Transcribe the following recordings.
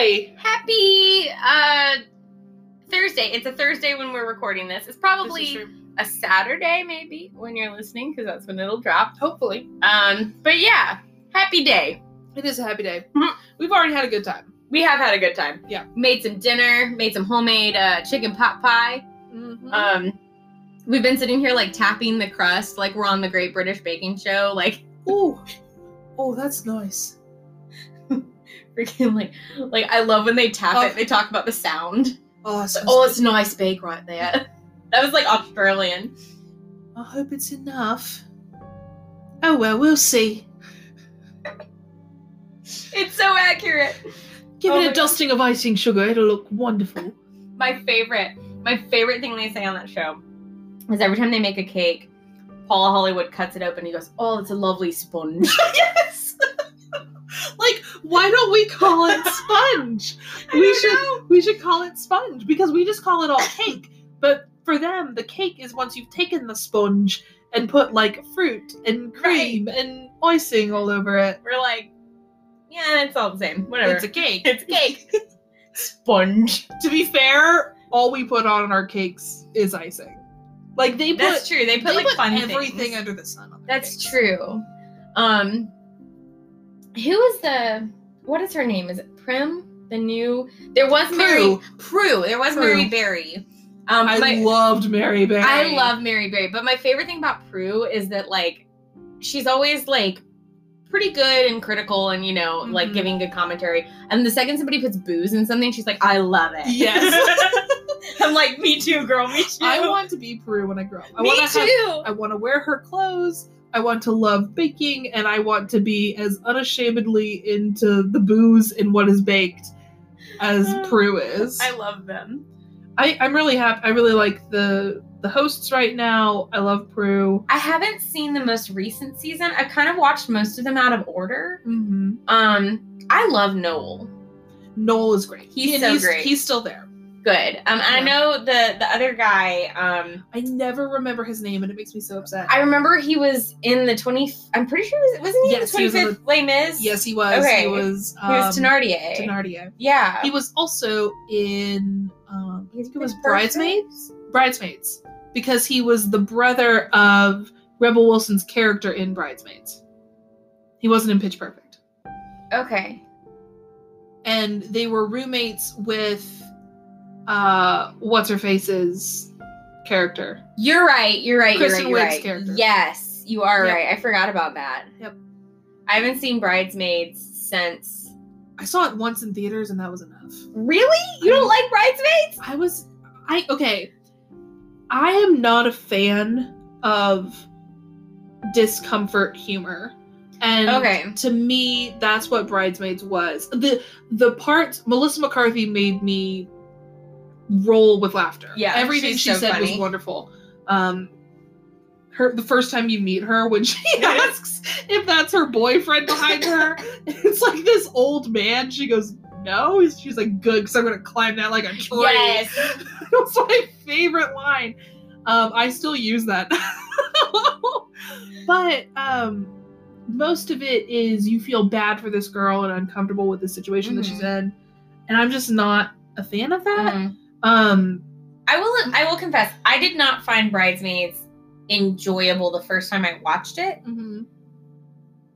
Hi. Happy uh Thursday. It's a Thursday when we're recording this. It's probably a Saturday maybe when you're listening because that's when it'll drop. Hopefully. Um but yeah, happy day. It is a happy day. Mhm. We've already had a good time. We have had a good time. Yeah. Made some dinner, made some homemade uh chicken pot pie. Mhm. Um we've been sitting here like tapping the crust like we're on the Great British Baking Show like Ooh. Oh, that's nice. Freaking like like I love when they tap Oh. it. They talk about the sound. Oh, that's Like, oh, it's nice bake right there. That was like Australian. I hope it's enough. Oh well, we'll see. It's so accurate. Give Oh it a dusting of icing sugar. It'll look wonderful. My favorite, my favorite thing they say on that show is every time they make a cake, Paul Hollywood cuts it open. He goes, "Oh, it's a lovely sponge." yes. Like, why don't we call it sponge? We should know. we should call it sponge because we just call it all cake. But for them, the cake is once you've taken the sponge and put like fruit and cream and icing all over it. We're like, yeah, it's all the same. Whatever. It's a cake. It's a cake. sponge. to be fair, all we put on our cakes is icing. Like they put That's true. They put they like put fun everything things. under the sun. That's cakes. true. Um, who is the? What is her name? Is it Prim? The new? There was Mary Prue. There was Prue. Mary Berry. Um, I my- loved Mary Berry. I love Mary Berry, but my favorite thing about Prue is that like she's always like pretty good and critical and you know like Mhm. giving good commentary. And the second somebody puts booze in something, she's like, I love it. Yes. I'm like, me too, girl. Me too. I want to be Prue when I grow up. I me want to too. have I want to wear her clothes. I want to love baking, and I want to be as unashamedly into the booze and what is baked as Prue is. I love them. I, I'm really happy. I really like the the hosts right now. I love Prue. I haven't seen the most recent season. I've kind of watched most of them out of order. Mm-hmm. Um, I love Noel. Noel is great. He's And so he's, great. He's still there. Good. Um, and I know the the other guy. Um, I never remember his name, and it makes me so upset. I remember he was in the twenty. I'm pretty sure was wasn't he Yes, in he the twenty fifth Les Mis? yes, he was. Okay. He was. he was um, Thenardier. Thenardier. Yeah, He was also in. Um, I think it was Bridesmaids. Bridesmaids, because he was the brother of Rebel Wilson's character in Bridesmaids. He wasn't in Pitch Perfect, Okay. and they were roommates with, uh, what's her face's character. You're right. You're right. Kristen you're right. You're Wiig's right. character. Yes, you are Yep. right. I forgot about that. Yep. I haven't seen Bridesmaids since. I saw it once in theaters, and that was enough. Really? You don't like Bridesmaids? I was I okay. I am not a fan of discomfort humor. And Okay. to me that's what Bridesmaids was. The the part Melissa McCarthy made me roll with laughter. Yeah, Everything she so said was wonderful. Um her the first time you meet her when she asks if that's her boyfriend behind her, it's like this old man. She goes, No. She's like, Good, because I'm gonna climb that like a tree. Yes. That's my favorite line. Um, I still use that. but um, most of it is you feel bad for this girl and uncomfortable with the situation that she's in, and I'm just not a fan of that. Mhm. Um, I will. I will confess. I did not find Bridesmaids enjoyable the first time I watched it. Mm-hmm.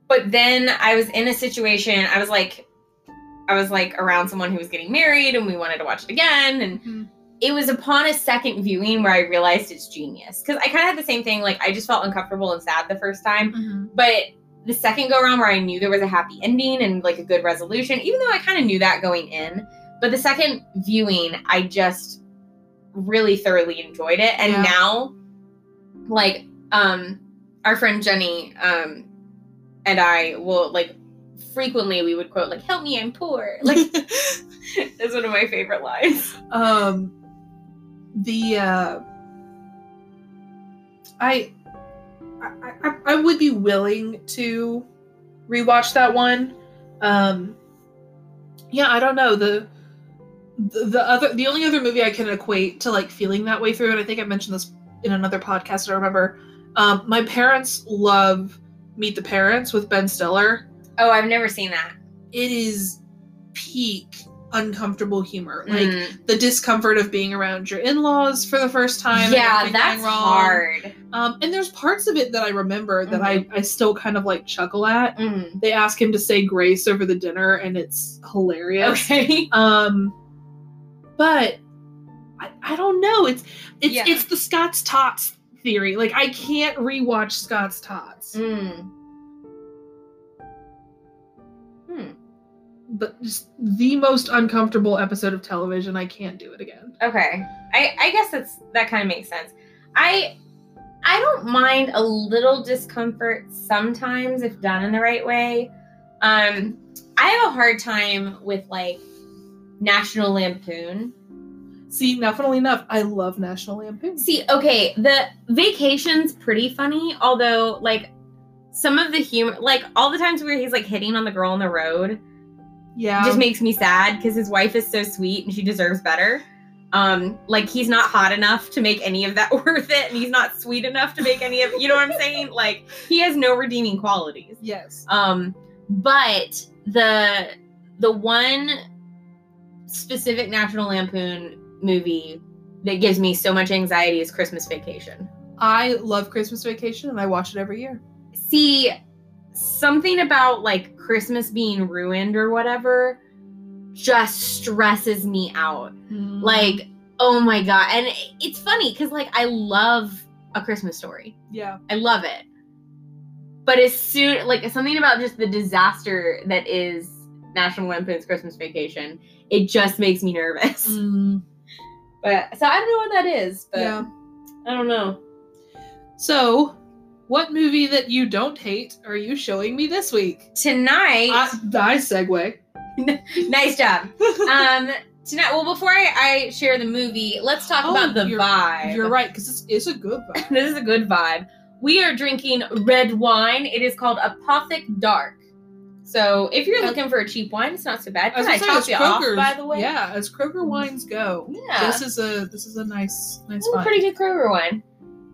But then I was in a situation. I was like, I was like around someone who was getting married, and we wanted to watch it again. And mm-hmm. it was upon a second viewing where I realized it's genius. Because I kind of had the same thing. Like I just felt uncomfortable and sad the first time. Mm-hmm. But the second go around where I knew there was a happy ending and like a good resolution, even though I kind of knew that going in, but the second viewing, I just really thoroughly enjoyed it. And Yeah. now, like, um, our friend Jenny, um, and I will like frequently we would quote like "Help me, I'm poor." Like that's one of my favorite lines. um, the uh, I, I I I would be willing to rewatch that one. Um, yeah, I don't know the. The, the other the only other movie I can equate to like feeling that way through, and I think I mentioned this in another podcast. I remember. Um, my parents love Meet the Parents with Ben Stiller. Oh, I've never seen that. It is peak uncomfortable humor, like Mm. the discomfort of being around your in-laws for the first time. yeah, that's hard. Um, and there's parts of it that I remember that I I still kind of like chuckle at. Mm. They ask him to say grace over the dinner, and it's hilarious. Okay. Um, but I, I don't know. It's it's Yeah. it's the Scott's Tots theory. Like I can't rewatch Scott's Tots, Mm. Hmm. but just the most uncomfortable episode of television. I can't do it again. Okay. I I guess that's that kind of makes sense. I I don't mind a little discomfort sometimes if done in the right way. Um I have a hard time with like National Lampoon. See, now funnily enough, I love National Lampoon. See, okay, the vacation's pretty funny, although like some of the humor like all the times where he's like hitting on the girl on the road Yeah, just makes me sad because his wife is so sweet and she deserves better. Um, like he's not hot enough to make any of that worth it, and he's not sweet enough to make any of you know what I'm saying? Like he has no redeeming qualities. yes. Um, but the the one specific National Lampoon movie that gives me so much anxiety is Christmas Vacation. I love Christmas Vacation, and I watch it every year. See, something about like Christmas being ruined or whatever just stresses me out. Mm. Like, oh my god. And it's funny cuz like I love a Christmas story. yeah, I love it. But as soon like something about just the disaster that is National Lampoon's Christmas Vacation, it just makes me nervous. But so I don't know what that is, but yeah. I don't know. So, what movie that you don't hate are you showing me this week? Tonight, I, I segue. nice job. Um tonight well before I, I share the movie, let's talk Oh, about the you're- vibe. You're right, because this is a good vibe. this is a good vibe. We are drinking red wine. It is called Apothic Dark. So if you're looking for a cheap wine, it's not so bad. I Can I, say, top you off, by the way? Yeah, as Kroger wines go, Yeah. this is a this is a nice nice a wine. pretty good Kroger wine.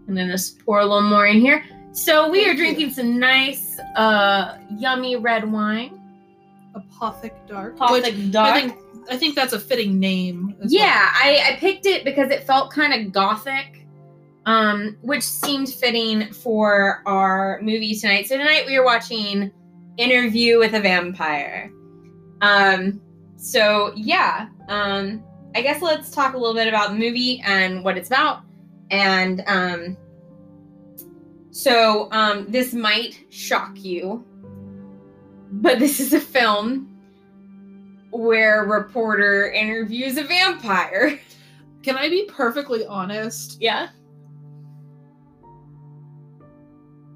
And then just pour a little more in here. So we Thank are you. drinking some nice, uh, yummy red wine. Apothic Dark. Apothic Dark. I think I think that's a fitting name. as yeah, I, I picked it because it felt kind of gothic, um, which seemed fitting for our movie tonight. So tonight we are watching Interview with a Vampire. Um, so yeah, um, I guess let's talk a little bit about the movie and what it's about. And um, so um, this might shock you, but this is a film where a reporter interviews a vampire. Can I be perfectly honest? Yeah.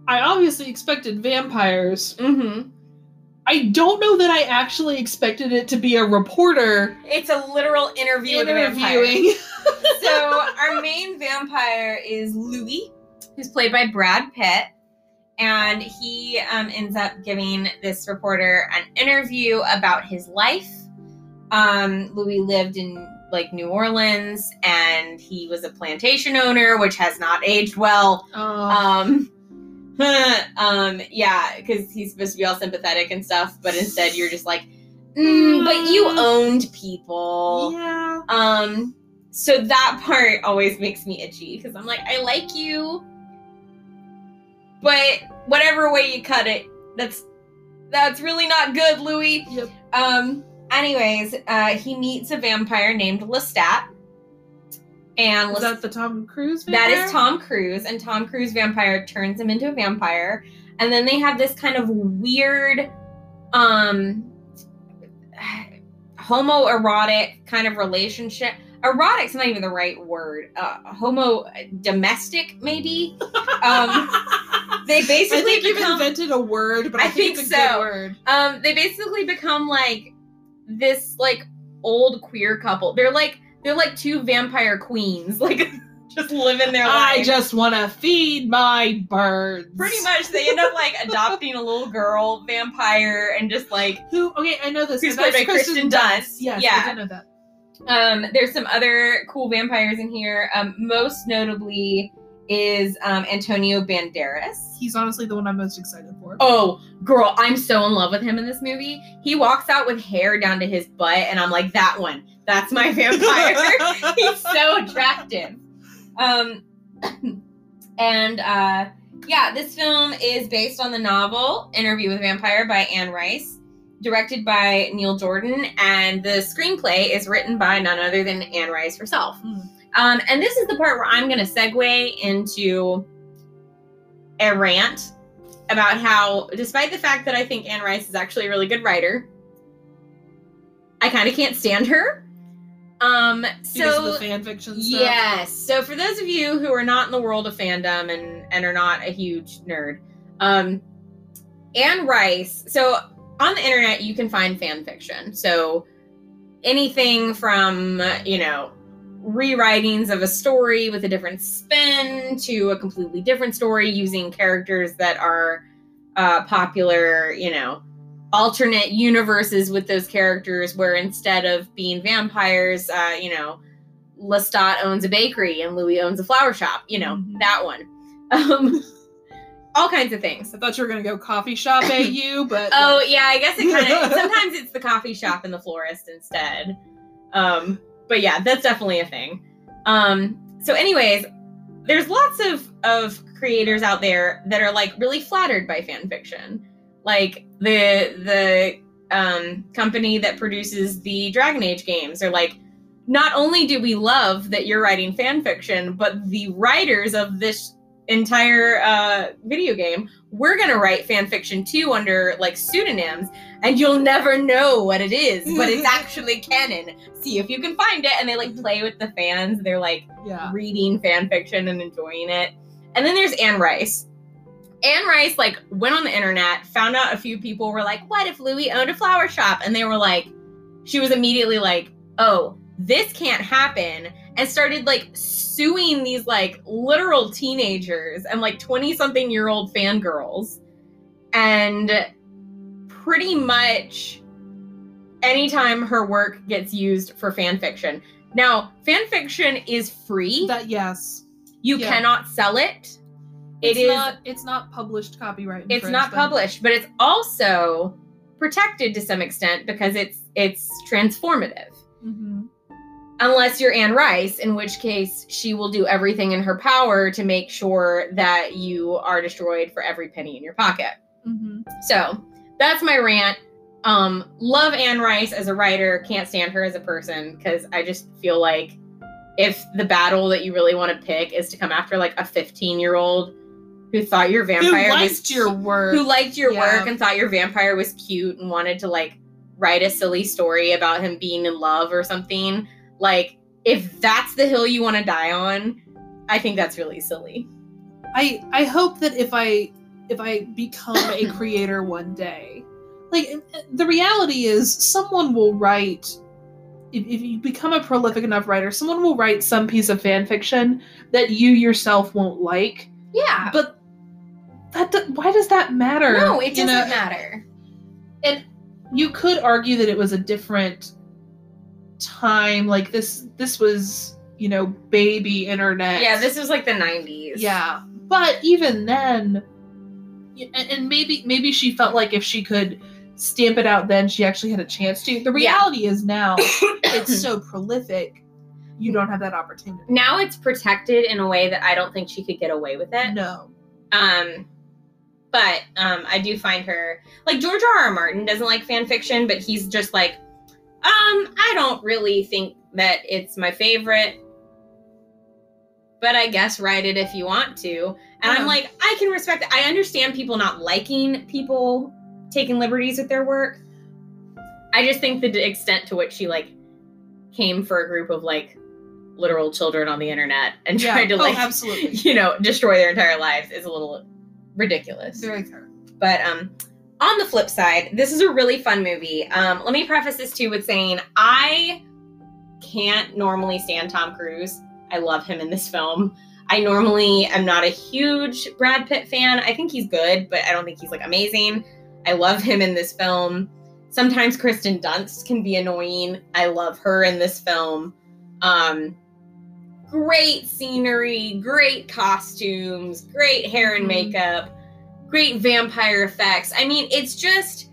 I obviously expected vampires. Mm-hmm. I don't know that I actually expected it to be a reporter It's a literal interview with a vampire. interviewing. so our main vampire is Louis, who's played by Brad Pitt, and he um, ends up giving this reporter an interview about his life. Um, Louis lived in like New Orleans, and he was a plantation owner, which has not aged well. Oh, Um, um, yeah, because he's supposed to be all sympathetic and stuff, but instead you're just like, mm, but you owned people. yeah. Um, so that part always makes me itchy because I'm like, I like you, but whatever way you cut it, that's that's really not good, Louis. Yep. Um. Anyways, uh, he meets a vampire named Lestat, and Is that the Tom Cruise? that vampire? is Tom Cruise, and Tom Cruise vampire turns him into a vampire, and then they have this kind of weird, um, homoerotic kind of relationship. Erotic's not even the right word. Uh, homo domestic, maybe. Um, they basically I think you've become invented a word, but I, I think, think it's a good so. word. um they basically become like this like old queer couple. They're like they're like two vampire queens, like just living their life. I just want to feed my birds. pretty much they end up like adopting a little girl vampire and just like Who? Okay, I know this. Who's played by Kristen Dunst. Yes, Yeah. I know that. um there's some other cool vampires in here. Um most notably is um, Antonio Banderas. He's honestly the one I'm most excited for. Oh, girl, I'm so in love with him in this movie. He walks out with hair down to his butt, and I'm like, that one. That's my vampire. He's so attractive. Um, and uh, yeah, this film is based on the novel Interview with a Vampire by Anne Rice, directed by Neil Jordan, and the screenplay is written by none other than Anne Rice herself. Mm. Um, and this is the part where I'm going to segue into a rant about how, despite the fact that I think Anne Rice is actually a really good writer, I kind of can't stand her. Um, so of the fan fiction stuff. Yes. So for those of you who are not in the world of fandom and and are not a huge nerd, um, Anne Rice. So on the internet, you can find fan fiction. So anything from you know rewritings of a story with a different spin to a completely different story using characters that are uh, popular. You know alternate universes with those characters where instead of being vampires, uh, you know, Lestat owns a bakery and Louis owns a flower shop, you know, Mhm. that one. Um, all kinds of things. I thought you were gonna go coffee shop AU, but Oh, yeah, I guess it kind of, sometimes it's the coffee shop and the florist instead. Um, but yeah, that's definitely a thing. Um, so anyways, there's lots of, of creators out there that are like really flattered by fan fiction. Like the, the, um, company that produces the Dragon Age games are like, not only do we love that you're writing fan fiction, but the writers of this entire uh, video game, we're gonna write fan fiction too under like pseudonyms, and you'll never know what it is, but it's actually canon. See if you can find it, and they like play with the fans. They're like yeah. reading fan fiction and enjoying it. And then there's Anne Rice. Anne Rice like went on the internet, found out a few people were like, "What if Louis owned a flower shop?" And they were like, she was immediately like, "Oh, this can't happen." And started like suing these like literal teenagers and like 20 something year old fangirls. And pretty much anytime her work gets used for fan fiction. Now, fan fiction is free. That yes. You yeah. cannot sell it. It It's is not it's not published copyright. it's not infringement. published, but it's also protected to some extent because it's it's transformative. Mhm. Unless you're Anne Rice, in which case she will do everything in her power to make sure that you are destroyed for every penny in your pocket. Mhm. So that's my rant. Um, love Anne Rice as a writer, can't stand her as a person because I just feel like if the battle that you really want to pick is to come after like a 15 year old who thought your vampire Who liked was your work? who liked your Yeah. work and thought your vampire was cute and wanted to like write a silly story about him being in love or something. Like, if that's the hill you want to die on, I think that's really silly. I I hope that if I if I become a creator one day, like the reality is someone will write if, if you become a prolific enough writer, someone will write some piece of fan fiction that you yourself won't like. Yeah. But that do- why does that matter? No, it doesn't know, matter. And you could argue that it was a different time like this this was you know baby internet Yeah, this was like the 90s. yeah but even then and, and maybe maybe she felt like if she could stamp it out then she actually had a chance to the reality is now it's so prolific you don't have that opportunity now it's protected in a way that I don't think she could get away with it. no Um, but um, I do find her like George R. R. Martin doesn't like fan fiction, but he's just like, um, I don't really think that it's my favorite. But I guess write it if you want to. And Yeah. I'm like, I can respect it. I understand people not liking people taking liberties with their work. I just think the extent to which she like came for a group of like literal children on the internet and yeah tried to oh, like absolutely you know, destroy their entire lives is a little ridiculous. very fair But um on the flip side, this is a really fun movie. Um let me preface this too with saying I can't normally stand Tom Cruise. I love him in this film. I normally am not a huge Brad Pitt fan. I think he's good, but I don't think he's like amazing. I love him in this film. Sometimes Kristen Dunst can be annoying. I love her in this film. Um great scenery, great costumes, great hair and Mhm. makeup, great vampire effects. I mean, it's just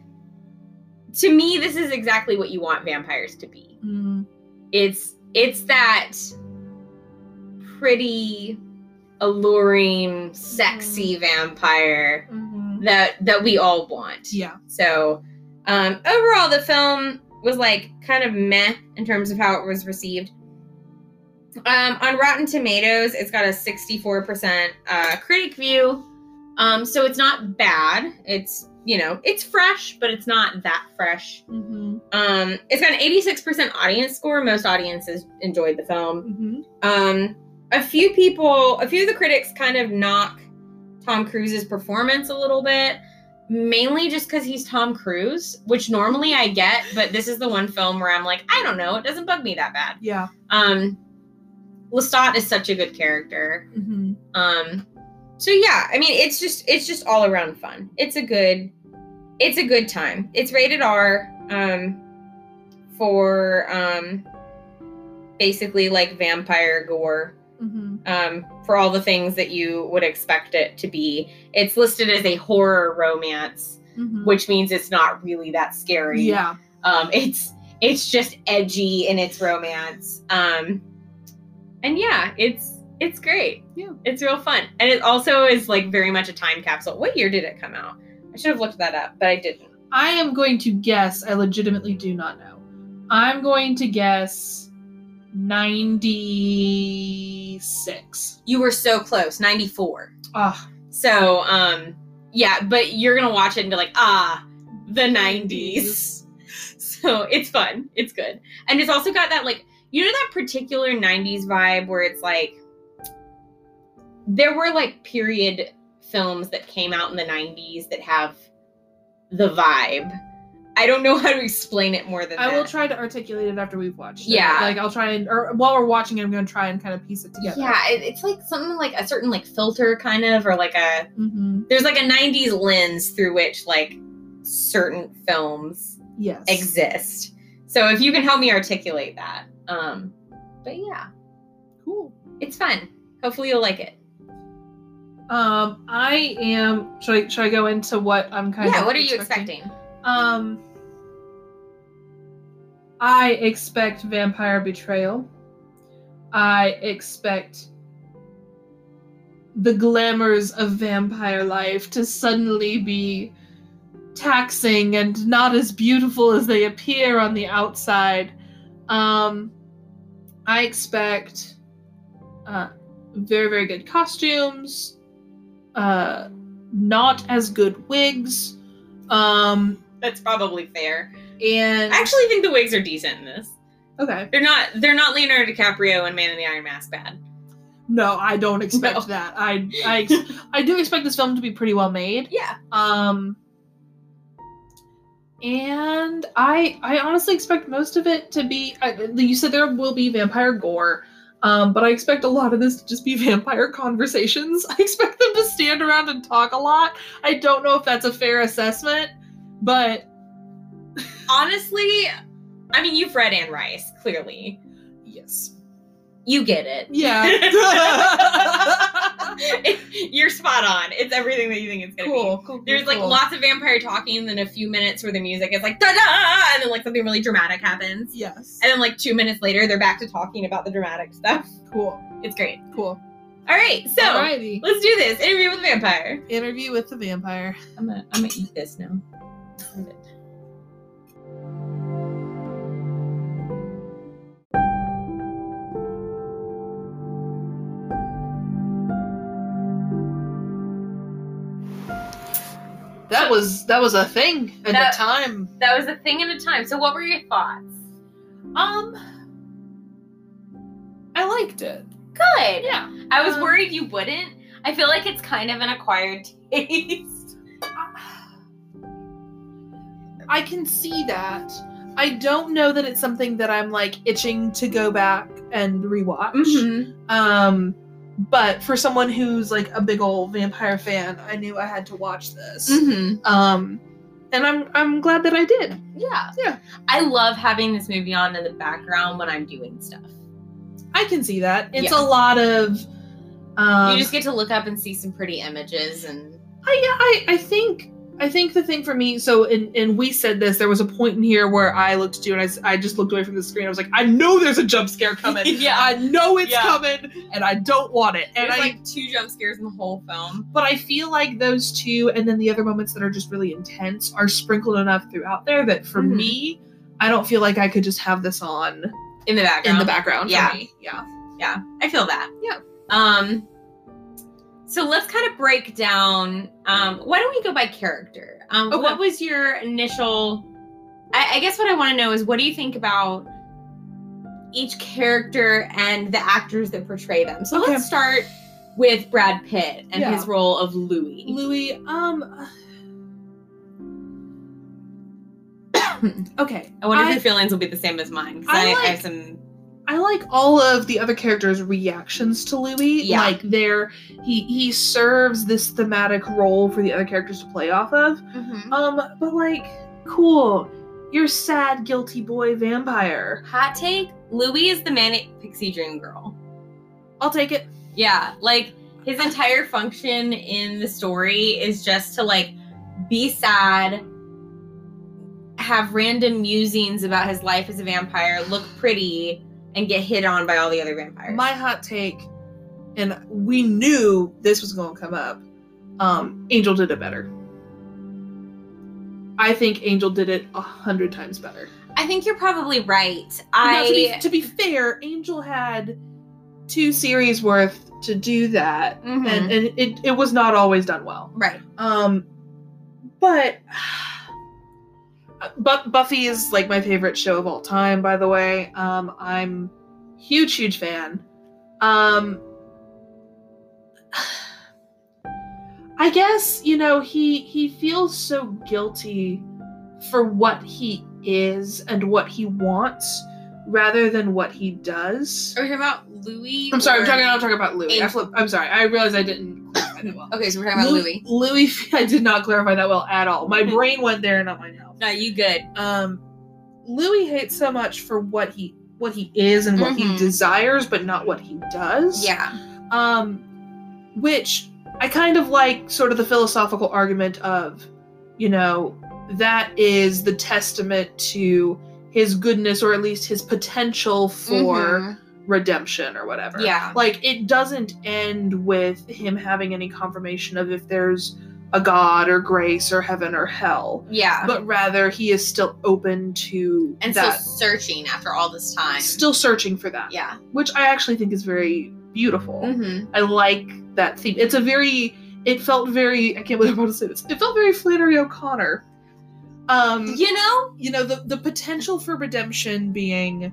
to me this is exactly what you want vampires to be. Mm. It's it's that pretty alluring, sexy vampire Mhm. that that we all want. Yeah. So, um, overall, the film was like kind of meh in terms of how it was received. Um, on Rotten Tomatoes, it's got a 64% uh, critic view. Um, so it's not bad. It's, you know, it's fresh, but it's not that fresh. Mhm. Um, it's got an 86% audience score. Most audiences enjoyed the film. Mhm. Um, a few people, a few of the critics kind of knock Tom Cruise's performance a little bit, mainly just because he's Tom Cruise, which normally I get, but this is the one film where I'm like, I don't know, it doesn't bug me that bad. Yeah. Um, Lestat is such a good character. Mhm. Um, so yeah, I mean, it's just it's just all around fun. It's a good, it's a good time. It's rated R. Um, for um, basically like vampire gore Mhm. um, for all the things that you would expect it to be. It's listed as a horror romance, Mhm. which means it's not really that scary. Yeah. Um, it's it's just edgy in its romance. Um, and yeah, it's it's great. Yeah. It's real fun. And it also is like very much a time capsule. What year did it come out? I should have looked that up, but I didn't. I am going to guess. I legitimately do not know. I'm going to guess 96. You were so close, 94. Ah, So, um, yeah, but you're gonna watch it and be like, ah, the 90s. So it's fun. It's good. And it's also got that like you know that particular 90s vibe where it's like there were like period films that came out in the 90s that have the vibe. I don't know how to explain it more than I that. will try to articulate it after we've watched it. Yeah. Like I'll try and, or while we're watching it, I'm going to try and kind of piece it together. Yeah, it, it's like something like a certain like filter kind of or like a hmm there's like a 90s lens through which like certain films Yes. exist. So if you can help me articulate that. Um but yeah, Cool. it's fun. Hopefully you'll like it. Um, I am. Should I, should I go into what I'm kind of? yeah, what are you expecting? Um, I expect vampire betrayal. I expect the glamours of vampire life to suddenly be taxing and not as beautiful as they appear on the outside. Um, I expect uh, very, very good costumes, uh, not as good wigs. Um, That's probably fair. and I actually think the wigs are decent in this. okay, They're not they're not Leonardo DiCaprio and Man in the Iron Mask bad. no, I don't expect No. that. I, I, I do expect this film to be pretty well made. Yeah. Um, and I, I honestly expect most of it to be. I, you said there will be vampire gore. Um, but I expect a lot of this to just be vampire conversations. I expect them to stand around and talk a lot. I don't know if that's a fair assessment, but Honestly, I mean you've read Anne Rice, clearly. yes. You get it. Yeah. You're spot on. It's everything that you think it's gonna be. cool, cool, cool. There's like cool. lots of vampire talking, and then a few minutes where the music is like da da, and then like something really dramatic happens, Yes. and then like two minutes later they're back to talking about the dramatic stuff. Cool. It's great. Cool. All right, so Alrighty. let's do this interview with a vampire. Interview with the vampire. I'm gonna I'm gonna eat this now. That was that was a thing at That- the time. That was a thing in a time. So what were your thoughts? Um, I liked it. Good. Yeah. I was Um, worried you wouldn't. I feel like it's kind of an acquired taste. I can see that. I don't know that it's something that I'm like itching to go back and rewatch. Mm-hmm. Um, but for someone who's like a big old vampire fan, I knew I had to watch this. Mm-hmm. Um, and I'm I'm glad that I did. Yeah. Yeah. I love having this movie on in the background when I'm doing stuff. I can see that. It's Yeah. a lot of. Um, you just get to look up and see some pretty images and I, yeah, I, I think I think the thing for me, so and and we said this, there was a point in here where I looked at you and I, I just looked away from the screen. I was like, I know there's a jump scare coming. Yeah. I know it's Yeah. coming, and I don't want it. And there's I, like two jump scares in the whole film. but I feel like those two, and then the other moments that are just really intense, are sprinkled enough throughout there that for Mhm. me, I don't feel like I could just have this on In the background. in the background. Yeah. For me. Yeah. Yeah, I feel that. Yeah. Um so let's kind of break down um why don't we go by character? Um Okay. what was your initial I, I guess what I want to know is what do you think about each character and the actors that portray them? So Okay. let's start with Brad Pitt and Yeah. his role of Louis. Louis, um. okay. I wonder I- if your feelings will be the same as mine because I I, I have some. I like all of the other characters' reactions to Louis. Yeah. Like they're he he serves this thematic role for the other characters to play off of. Um, but like, cool. You're sad, guilty boy vampire. Hot take: Louis is the manic pixie dream girl. I'll take it. Yeah, like his entire function in the story is just to like be sad, have random musings about his life as a vampire, look pretty, and get hit on by all the other vampires. My hot take, and we knew this was going to come up. Um, Angel did it better. I think Angel did it a hundred times better. I think you're probably right. Now, to, be, I to be fair, Angel had two series worth to do that, Mhm. and, and it, it was not always done well. right. Um, but but Buffy is like my favorite show of all time. By the way, um, I'm huge, huge fan. Um, I guess you know he he feels so guilty for what he is and what he wants, rather than what he does. Are we talking about Louis? I'm sorry, I'm talking. I'm talking about Louis. I flip, I'm sorry. I realized I didn't clarify that well. Okay, so we're talking about Louis. Louis, I did not clarify that well at all. My brain went there, not my mouth. No, you good. Um, Louis hates so much for what he what he is and what he Mhm. desires, but not what he does. Yeah. Um, which I kind of like, sort of the philosophical argument of, you know, that is the testament to his goodness or at least his potential for Mhm. Redemption or whatever. Yeah. Like it doesn't end with him having any confirmation of if there's a god or grace or heaven or hell, Yeah. but rather he is still open to and that, still searching after all this time. still searching for that, Yeah. which I actually think is very beautiful. Mm-hmm. I like that theme. It's a very it felt very I can't believe I'm about to say this. It felt very Flannery O'Connor. Um You know? you know the the potential for redemption being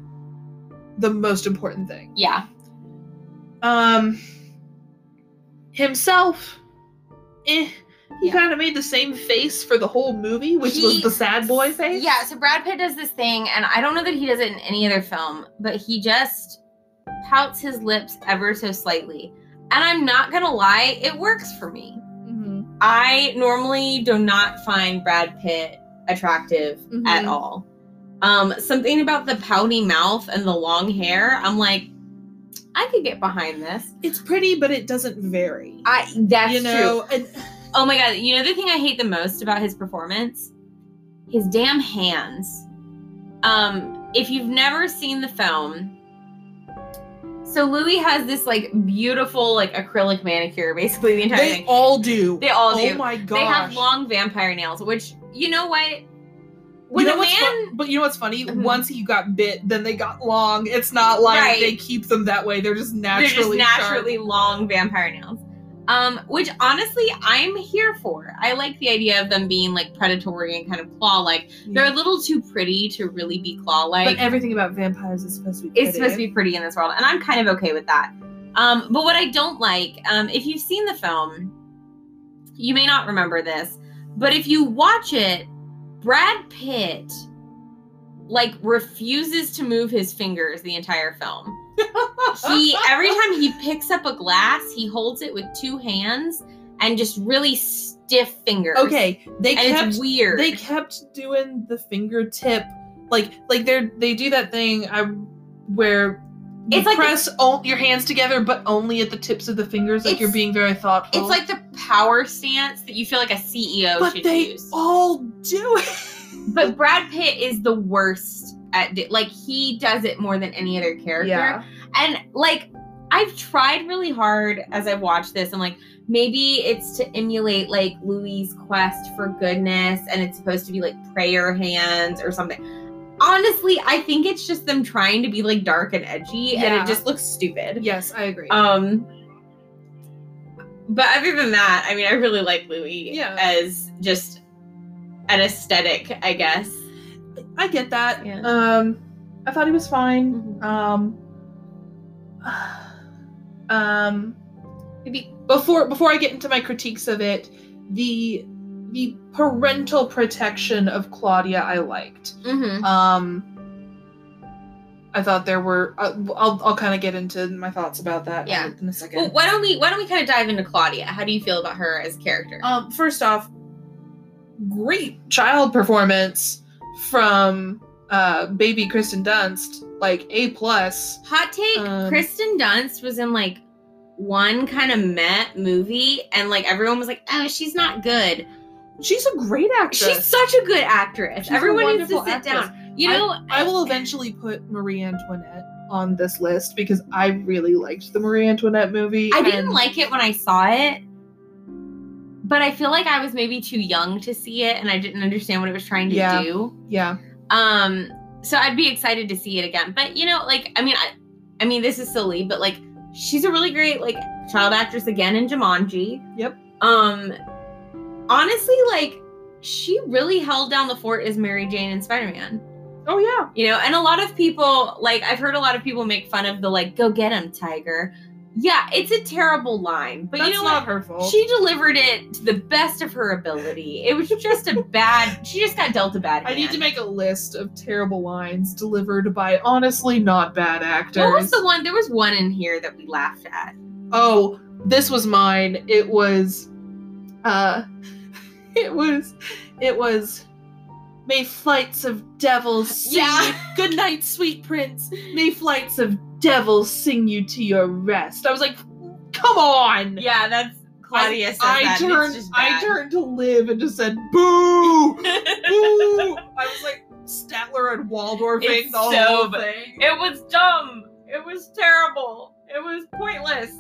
the most important thing. Yeah. Um, himself, eh, he Yeah. kind of made the same face for the whole movie, which was the sad boy face. Yeah, so Brad Pitt does this thing, and I don't know that he does it in any other film, but he just pouts his lips ever so slightly. And I'm not gonna lie, it works for me. Mhm. I normally do not find Brad Pitt attractive at Mhm. all. Um, something about the pouty mouth and the long hair, I'm like, I could get behind this. It's pretty, but it doesn't vary. I that's you know, true. and Oh my god, you know the thing I hate the most about his performance? His damn hands. Um, if you've never seen the film, so Louis has this like beautiful like acrylic manicure basically the entire they thing. all do. They all oh do. my gosh. They have long vampire nails, which you know what? You know a man fun- but you know what's funny? Mhm. Once he got bit, then they got long. It's not like Right. they keep them that way. They're just they're naturally sharp. naturally long vampire nails. Um, which honestly I'm here for. I like the idea of them being like predatory and kind of claw like. They're a little too pretty to really be claw like. but everything about vampires is supposed to be. it's supposed to be pretty in this world, and I'm kind of okay with that. Um, but what I don't like, um, if you've seen the film, you may not remember this, but if you watch it, Brad Pitt like refuses to move his fingers the entire film. He every time he picks up a glass, he holds it with two hands and just really stiff fingers. Okay, they and kept weird. they kept doing the fingertip like like they're they do that thing I where you It's like the- press all, your hands together, but only at the tips of the fingers, like you're being very thoughtful. It's like the power stance that you feel like a CEO but should they use. all do it. But Brad Pitt is the worst at like he does it more than any other character. Yeah. And like I've tried really hard as I've watched this. I'm like maybe it's to emulate like Louis' quest for goodness and it's supposed to be like prayer hands or something. Honestly, I think it's just them trying to be like dark and edgy and it just looks stupid. Yes, I agree. Um but other than that, I mean I really like Louis Yeah. as just an aesthetic, I guess. I get that. Yeah. Um, I thought he was fine. Mhm. Um, um, maybe before before I get into my critiques of it, the the parental protection of Claudia I liked. Mm-hmm. Um, I thought there were. Uh, I'll I'll kind of get into my thoughts about that. Yeah. in a second. Well, why don't we why don't we kind of dive into Claudia? How do you feel about her as a character? Um, first off, great child performance from uh baby Kristen Dunst, like A plus. Hot take: um, Kristen Dunst was in like one kind of met movie, and like everyone was like, "Oh, she's not good." She's a great actress. She's such a good actress. She's everyone needs to sit actress. down. You know, I will eventually put Marie Antoinette on this list because I really liked the Marie Antoinette movie. I didn't like it when I saw it, but I feel like I was maybe too young to see it, and I didn't understand what it was trying to Yeah. do. Yeah, Um, so I'd be excited to see it again. But you know, like I mean, I, I mean, this is silly, but like she's a really great like child actress again in Jumanji. Yep. Um, honestly, like she really held down the fort as Mary Jane and Spider Man. Oh yeah. You know, and a lot of people like I've heard a lot of people make fun of the like "Go get him, Tiger." Yeah, it's a terrible line, but That's you know not what? her fault. She delivered it to the best of her ability. It was just a bad. She just got dealt a bad. I need to make a list of terrible lines delivered by honestly not bad actors. What was the one? There was one in here that we laughed at. Oh, this was mine. It was uh it was it was May flights of devils sing Yeah. you- Good night, sweet prince. May flights of devils sing you to your rest. I was like, come on. Yeah, that's Claudia I, I that. turned I turned to live and just said boo boo. I was like Statler and Waldorfing It's the so whole thing. It was dumb. It was terrible. It was pointless.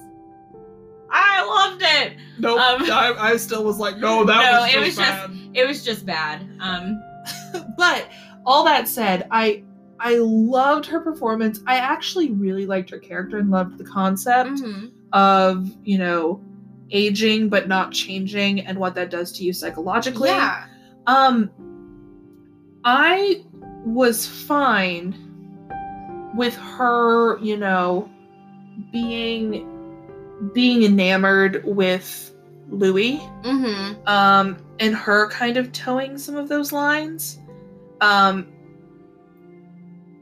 I loved it. Nope. Um, I, I still was like, no, that No, was it just was just- bad. It was just bad. Um, but all that said, I I loved her performance. I actually really liked her character and loved the concept mhm. of, you know, aging but not changing and what that does to you psychologically. Yeah. Um I was fine with her, you know, being being enamored with Louis Mm-hmm. um, and her kind of towing some of those lines. Um,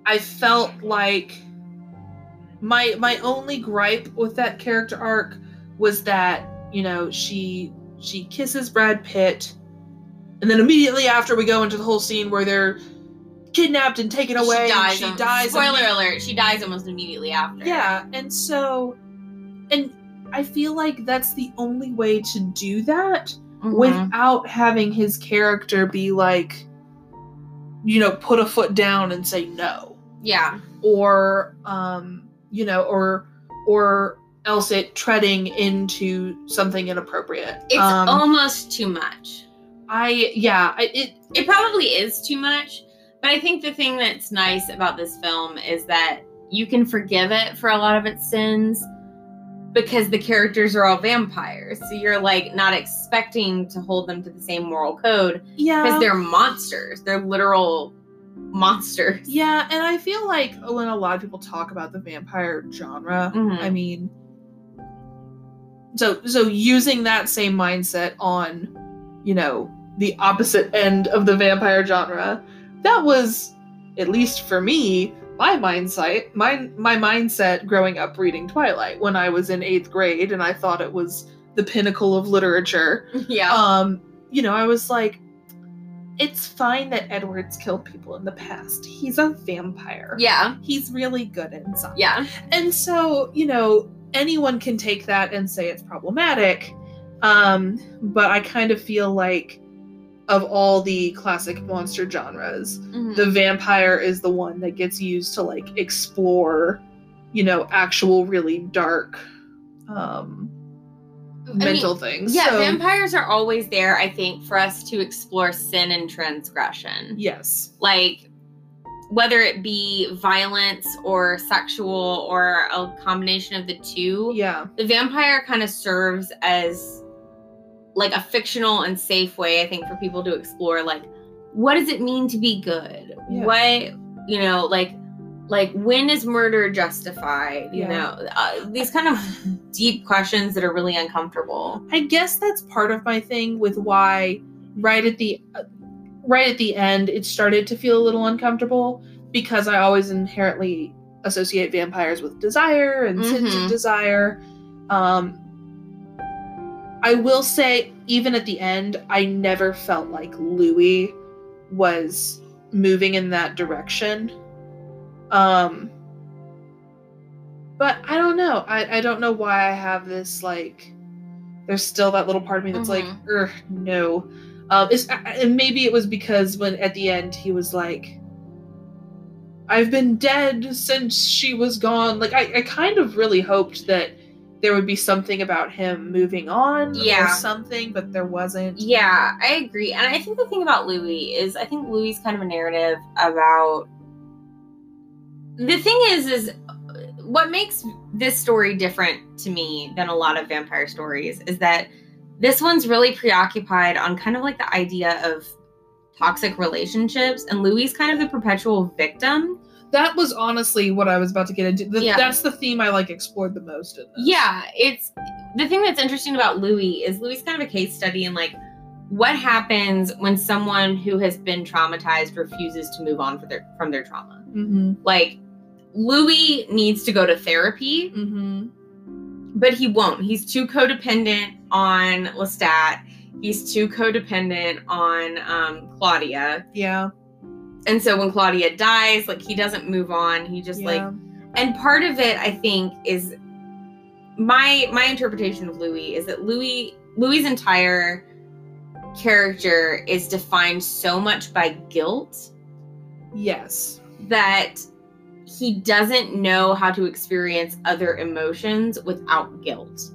I felt like my my only gripe with that character arc was that you know she she kisses Brad Pitt, and then immediately after we go into the whole scene where they're kidnapped and taken away, she dies. she dies. Spoiler alert: She dies almost immediately after. yeah, and so, and I feel like that's the only way to do that Mhm. without having his character be like you know put a foot down and say no yeah. or um you know or or else it treading into something inappropriate It's um, almost too much. i yeah I, it It probably is too much, but I think the thing that's nice about this film is that you can forgive it for a lot of its sins because the characters are all vampires. So you're like not expecting to hold them to the same moral code Yeah. because they're monsters. They're literal monsters. yeah and i feel like when a lot of people talk about the vampire genre Mhm. i mean so so using that same mindset on you know the opposite end of the vampire genre that was at least for me my mindset my my mindset growing up reading twilight when i was in 8th grade and i thought it was the pinnacle of literature Yeah. um you know i was like it's fine that Edward's killed people in the past. He's a vampire. Yeah. He's really good something. Yeah. And so, you know, anyone can take that and say it's problematic. Um, but I kind of feel like of all the classic monster genres, Mhm. the vampire is the one that gets used to like explore, you know, actual really dark um I mean, mental things. Yeah, So, vampires are always there, I think, for us to explore sin and transgression. Yes. Like, whether it be violence or sexual or a combination of the two, Yeah. the vampire kind of serves as like a fictional and safe way, I think, for people to explore like what does it mean to be good? Yeah. What you know, like like when is murder justified? You Yeah. know, uh, these kind of deep questions that are really uncomfortable. I guess that's part of my thing with why right at the uh, right at the end it started to feel a little uncomfortable because I always inherently associate vampires with desire and sins of Mhm. desire. Um I will say even at the end I never felt like Louis was moving in that direction. Um but I don't know. I, I don't know why I have this like there's still that little part of me that's like, Mhm. er, no. Um, it's, and maybe it was because when at the end he was like, I've been dead since she was gone. Like, I, I kind of really hoped that there would be something about him moving on Yeah. or something, but there wasn't. Yeah, I agree. And I think the thing about Louis is I think Louis is kind of a narrative about the thing is is what makes this story different to me than a lot of vampire stories is that this one's really preoccupied on kind of like the idea of toxic relationships and Louis is kind of the perpetual victim. That was honestly what I was about to get into. The, Yeah. That's the theme I like explored the most in this. Yeah, it's the thing that's interesting about Louis is Louis kind of a case study in like what happens when someone who has been traumatized refuses to move on their, from their trauma. Mm-hmm. Like Louis needs to go to therapy, Mm-hmm. but he won't. He's too codependent on Lestat. He's too codependent on um, Claudia. Yeah. And so when Claudia dies, like he doesn't move on. He just like and part of it i think is my my interpretation of louis is that louis louis's entire character is defined so much by guilt Yes. that he doesn't know how to experience other emotions without guilt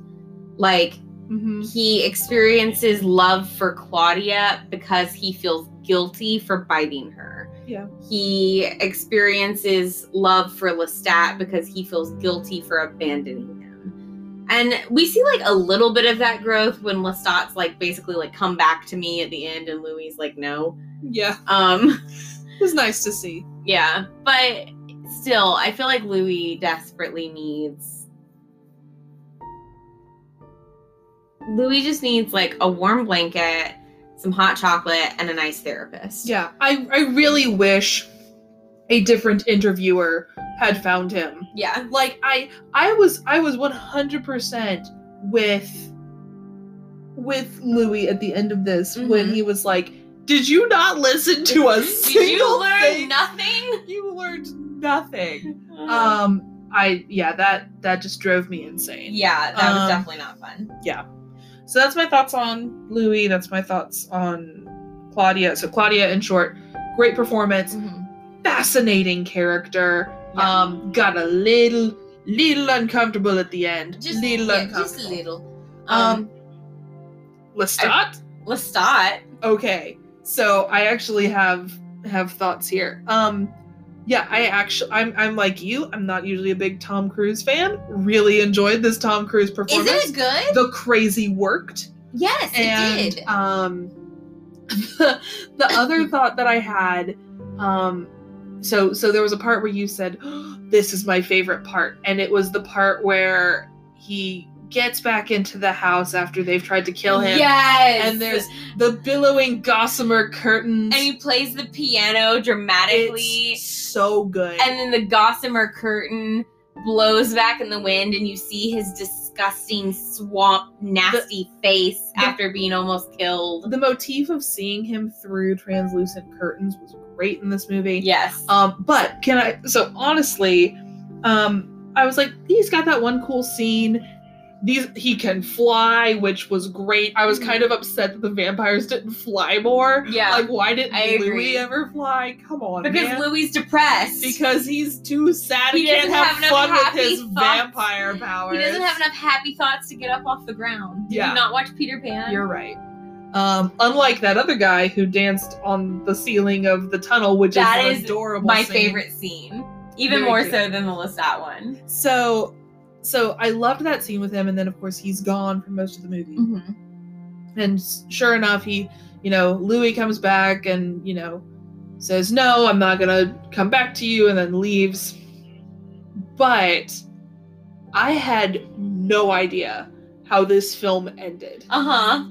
like Mm-hmm. he experiences love for claudia because he feels guilty for biting her Yeah. he experiences love for Lestat because he feels guilty for abandoning him. And we see like a little bit of that growth when Lestat's like basically like come back to me at the end and Louis like no. Yeah. Um It was nice to see. yeah, but still I feel like Louis desperately needs Louis just needs like a warm blanket, some hot chocolate and a nice therapist. Yeah, I I really wish a different interviewer had found him. Yeah. Like I I was I was 100% with with Louis at the end of this when Mhm. he was like, "Did you not listen to us? Did you learn nothing? You learned nothing." Um I yeah, that that just drove me insane. Yeah, that was Um, definitely not fun. So that's my thoughts on Louis. That's my thoughts on Claudia. So Claudia, in short, great performance, fascinating character. Yeah. Um, got a little, little uncomfortable at the end. Just little yeah, uncomfortable. just a little. Um, Um, Lestat. Lestat. okay, so I actually have have thoughts here. Um, yeah, I actually, I'm I'm like you. I'm not usually a big Tom Cruise fan. Really enjoyed this Tom Cruise performance. Isn't it good? The crazy worked. yes, and it did. um the, the other thought that i had um so so there was a part where you said this is my favorite part and it was the part where he gets back into the house after they've tried to kill him Yes. and there's the billowing gossamer curtains and he plays the piano dramatically, it's so good and then the gossamer curtain blows back in the wind, and you see his disgusting swamp, nasty face the- after being almost killed. The motif of seeing him through translucent curtains was great in this movie. Yes. Um, but can I? So honestly, um, I was like, he's got that one cool scene. These he can fly, which was great. I was kind of upset that the vampires didn't fly more. Yeah. Like, why didn't I agree. Louis ever fly? Come on, because man. Louis depressed. because he's too sad. He He, can't have, have fun with his thoughts. vampire powers. he doesn't have enough happy thoughts to get up off the ground. Did Yeah. you not watch Peter Pan? You're right. Um, unlike that other guy who danced on the ceiling of the tunnel, which That is is adorable. my scene. favorite scene. Even Very more cute. so than the Lestat one. So, so I loved that scene with him, and then of course he's gone for most of the movie. Mm-hmm. And sure enough, he, you know, Louis comes back and you know says, "No, I'm not gonna come back to you," and then leaves. But I had no idea how this film ended. Uh huh.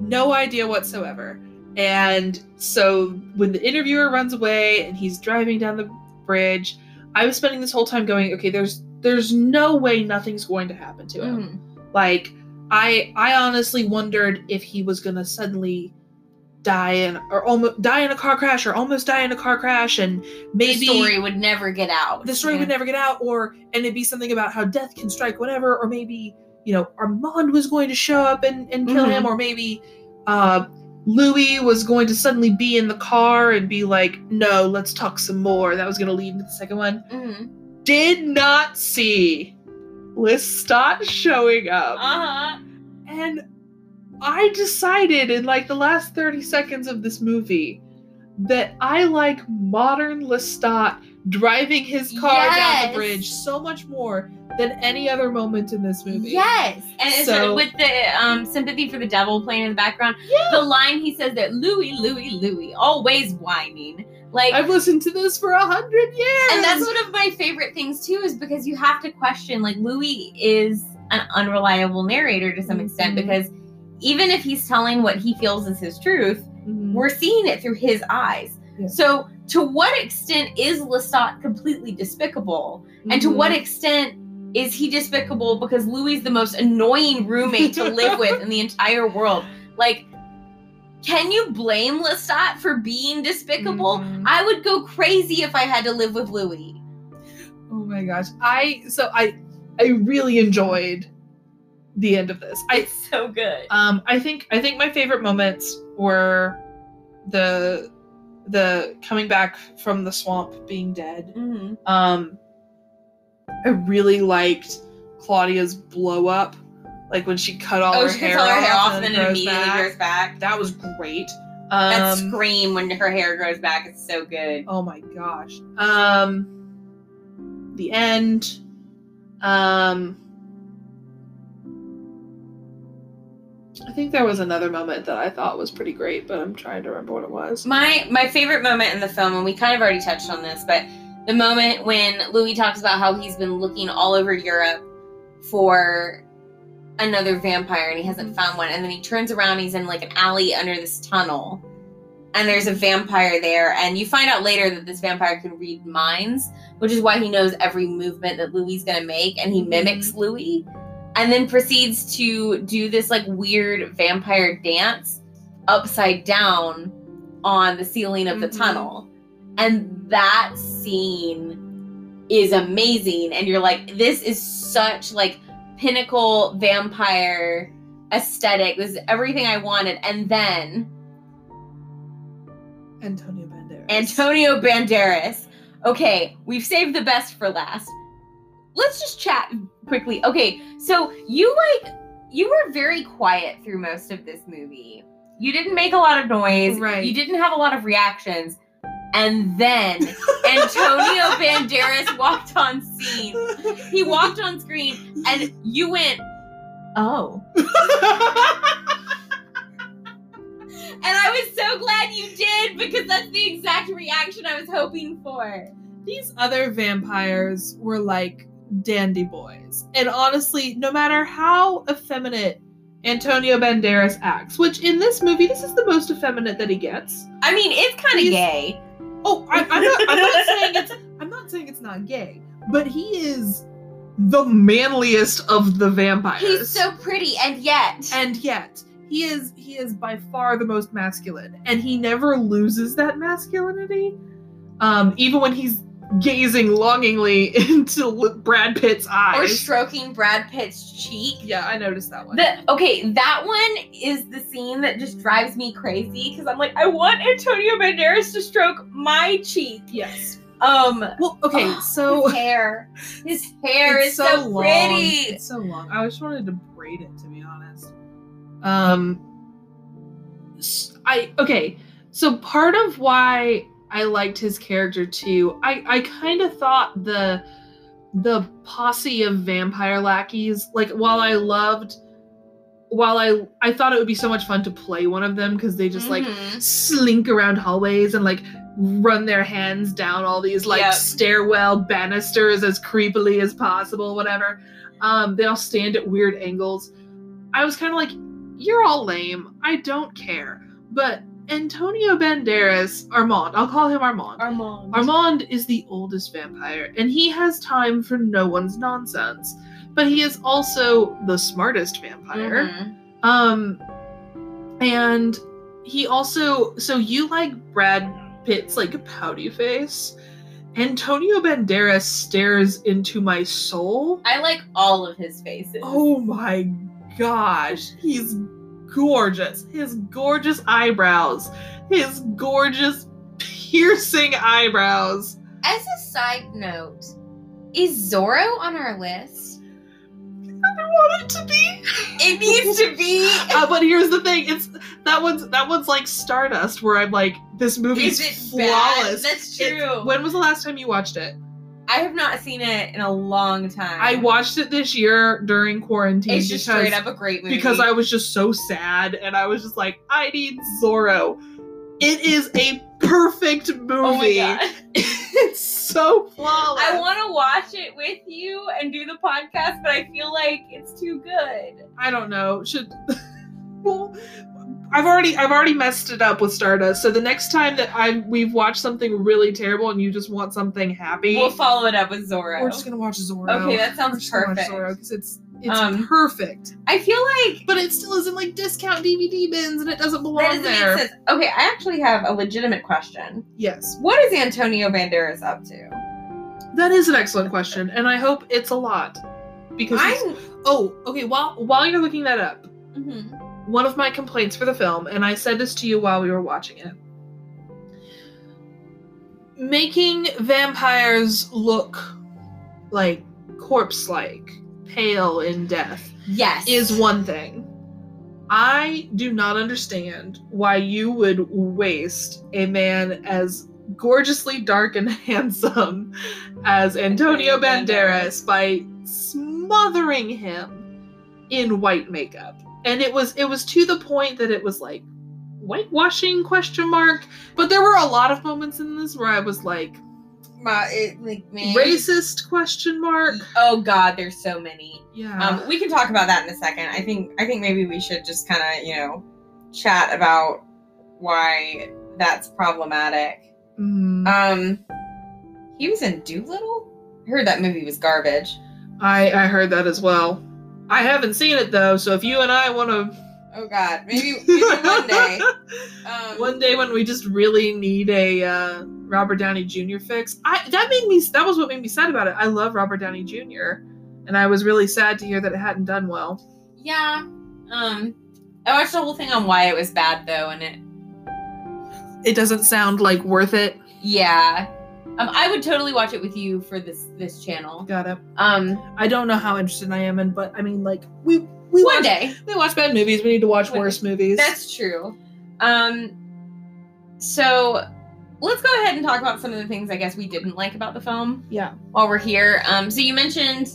no idea whatsoever. And so when the interviewer runs away and he's driving down the bridge, I was spending this whole time going, okay, there's there's no way nothing's going to happen to him. Mm-hmm. Like I I honestly wondered if he was going to suddenly die in or almost die in a car crash or almost die in a car crash and maybe the story would never get out. the story Yeah. would never get out or and it'd be something about how death can strike whatever or maybe you know armand was going to show up and, and kill Mhm. him or maybe uh louis was going to suddenly be in the car and be like no let's talk some more that was going to lead into the second one Mhm. Did not see lestat showing up Uh-huh. and I decided in like the last 30 seconds of this movie that I like modern Lestat driving his car down the bridge so much more than any other moment in this movie. Yes, and So- with the um, sympathy for the devil playing in the background. Yeah. The line he says that Louis, Louis, Louis, always whining. Like, I've listened to this for a hundred years. and that's one of my favorite things too, is because you have to question. Like, Louis is an unreliable narrator to some extent Mhm. because even if he's telling what he feels is his truth, Mhm. we're seeing it through his eyes. Yeah. So, to what extent is Lestat completely despicable? And to Mhm. what extent is he despicable because Louis is the most annoying roommate to live with in the entire world? Like, can you blame Lestat for being despicable? Mhm. I would go crazy if I had to live with Louis. Oh my gosh. I so I I really enjoyed the end of this. I It's so good. Um, I think I think my favorite moments were the the coming back from the swamp being dead. hmm Um, I really liked Claudia's blow up, like when she cut all Oh, her she hair all her hair off off and then grows immediately back. grows back. That was great. That Um, scream when her hair grows back is so good. Oh my gosh. Um, the end. Um, I think there was another moment that I thought was pretty great, but I'm trying to remember what it was. My my favorite moment in the film, and we kind of already touched on this, but the moment when Louis talks about how he's been looking all over Europe for another vampire and he hasn't found one, and then he turns around, he's in like an alley under this tunnel, and there's a vampire there, and you find out later that this vampire can read minds, which is why he knows every movement that Louis is gonna make, and he Mhm. mimics Louis, and then proceeds to do this like weird vampire dance upside down on the ceiling of the Mhm. tunnel. And that scene is amazing. And you're like, this is such like pinnacle vampire aesthetic. This is everything I wanted. And then Antonio Banderas. Antonio Banderas. Okay, we've saved the best for last. Let's just chat quickly. Okay, so you like you were very quiet through most of this movie. You didn't make a lot of noise. Right. You didn't have a lot of reactions. And then Antonio Banderas walked on scene. He walked on screen and you went, "Oh." And I was so glad you did because that's the exact reaction I was hoping for. These other vampires were like dandy boys. And honestly, no matter how effeminate Antonio Banderas acts, which in this movie, this is the most effeminate that he gets. I mean, it's kind of gay. Oh, I, I'm, not, I'm not saying it's I'm not saying it's not gay, but he is the manliest of the vampires. He's so pretty, and yet. and yet he is he is by far the most masculine, and he never loses that masculinity. Um, even when he's gazing longingly into Brad Pitt's eyes. or stroking Brad Pitt's cheek. yeah, I noticed that one. The, okay, that one is the scene that just drives me crazy because I'm like, I want Antonio Banderas to stroke my cheek. yes. Um, Well, okay, oh, so his hair, his hair is so, long. pretty. It's so long. I just wanted to braid it, to be honest. Um, I okay. So part of why I liked his character too, I I kind of thought the the posse of vampire lackeys, like while I loved, while I I thought it would be so much fun to play one of them because they just like Mhm. slink around hallways and like run their hands down all these like Yep. stairwell banisters as creepily as possible, whatever. Um, they all stand at weird angles. I was kind of like, you're all lame. I don't care. But Antonio Banderas, Armand, I'll call him Armand. Armand. Armand is the oldest vampire, and he has time for no one's nonsense. But he is also the smartest vampire. Mhm. Um, and he also so you like Brad Pitt's like pouty face. Antonio Banderas stares into my soul. I like all of his faces. Oh my gosh, he's gorgeous. His gorgeous eyebrows, his gorgeous piercing eyebrows. As a side note, is Zorro on our list? I want it to be. It needs to be. Uh, but here's the thing: it's that one's that one's like Stardust, where I'm like, this movie's Is it bad? flawless. That's It- true. when was the last time you watched it? I have not seen it in a long time. I watched it this year during quarantine It's just because, straight up a great movie. because I was just so sad and I was just like, I need Zorro. It is a perfect movie. Oh my god. it's so flawless. I want to watch it with you and do the podcast, but I feel like it's too good. I don't know. Should well, I've already I've already messed it up with Stardust. So the next time that I we've watched something really terrible and you just want something happy, We'll follow it up with Zorro. we're just gonna watch Zorro. Okay, that We're sounds just gonna watch perfect. Zorro because it's it's Um, perfect. I feel like But it still is in like discount DVD bins and it doesn't belong doesn't there. Okay, I actually have a legitimate question. Yes, What is Antonio Banderas up to? that is an excellent question, and I hope it's a lot. Because oh, okay. While while you're looking that up, Mhm. One of my complaints for the film, and I said this to you while we were watching it. Making vampires look like corpse like, pale in death, Yes. is one thing. I do not understand why you would waste a man as gorgeously dark and handsome as Antonio Banderas by smothering him in white makeup. And it was it was to the point that it was like whitewashing question mark, but there were a lot of moments in this where I was like My, it, like, man. racist question mark. Oh God, there's so many. Yeah. Um, we can talk about that in a second. I think I think maybe we should just kind of you know chat about why that's problematic. Mm. Um, he was in Dolittle. I heard that movie was garbage. I I heard that as well. I haven't seen it though, so if you and I want to Oh God, maybe, maybe one day. Um, one day when we just really need a uh, Robert Downey Jr. fix, I that made me that was what made me sad about it. I love Robert Downey Jr. and I was really sad to hear that it hadn't done well. Yeah. Um, I watched the whole thing on why it was bad though, and it. It doesn't sound like worth it. Yeah. Um, I would totally watch it with you for this this channel. Got it. Um, I don't know how interested I am in, but I mean, like we we one watch day. we watch bad movies. We need to watch One worse movies. That's true. Um, so let's go ahead and talk about some of the things I guess we didn't like about the film yeah. while we're here. Um, so you mentioned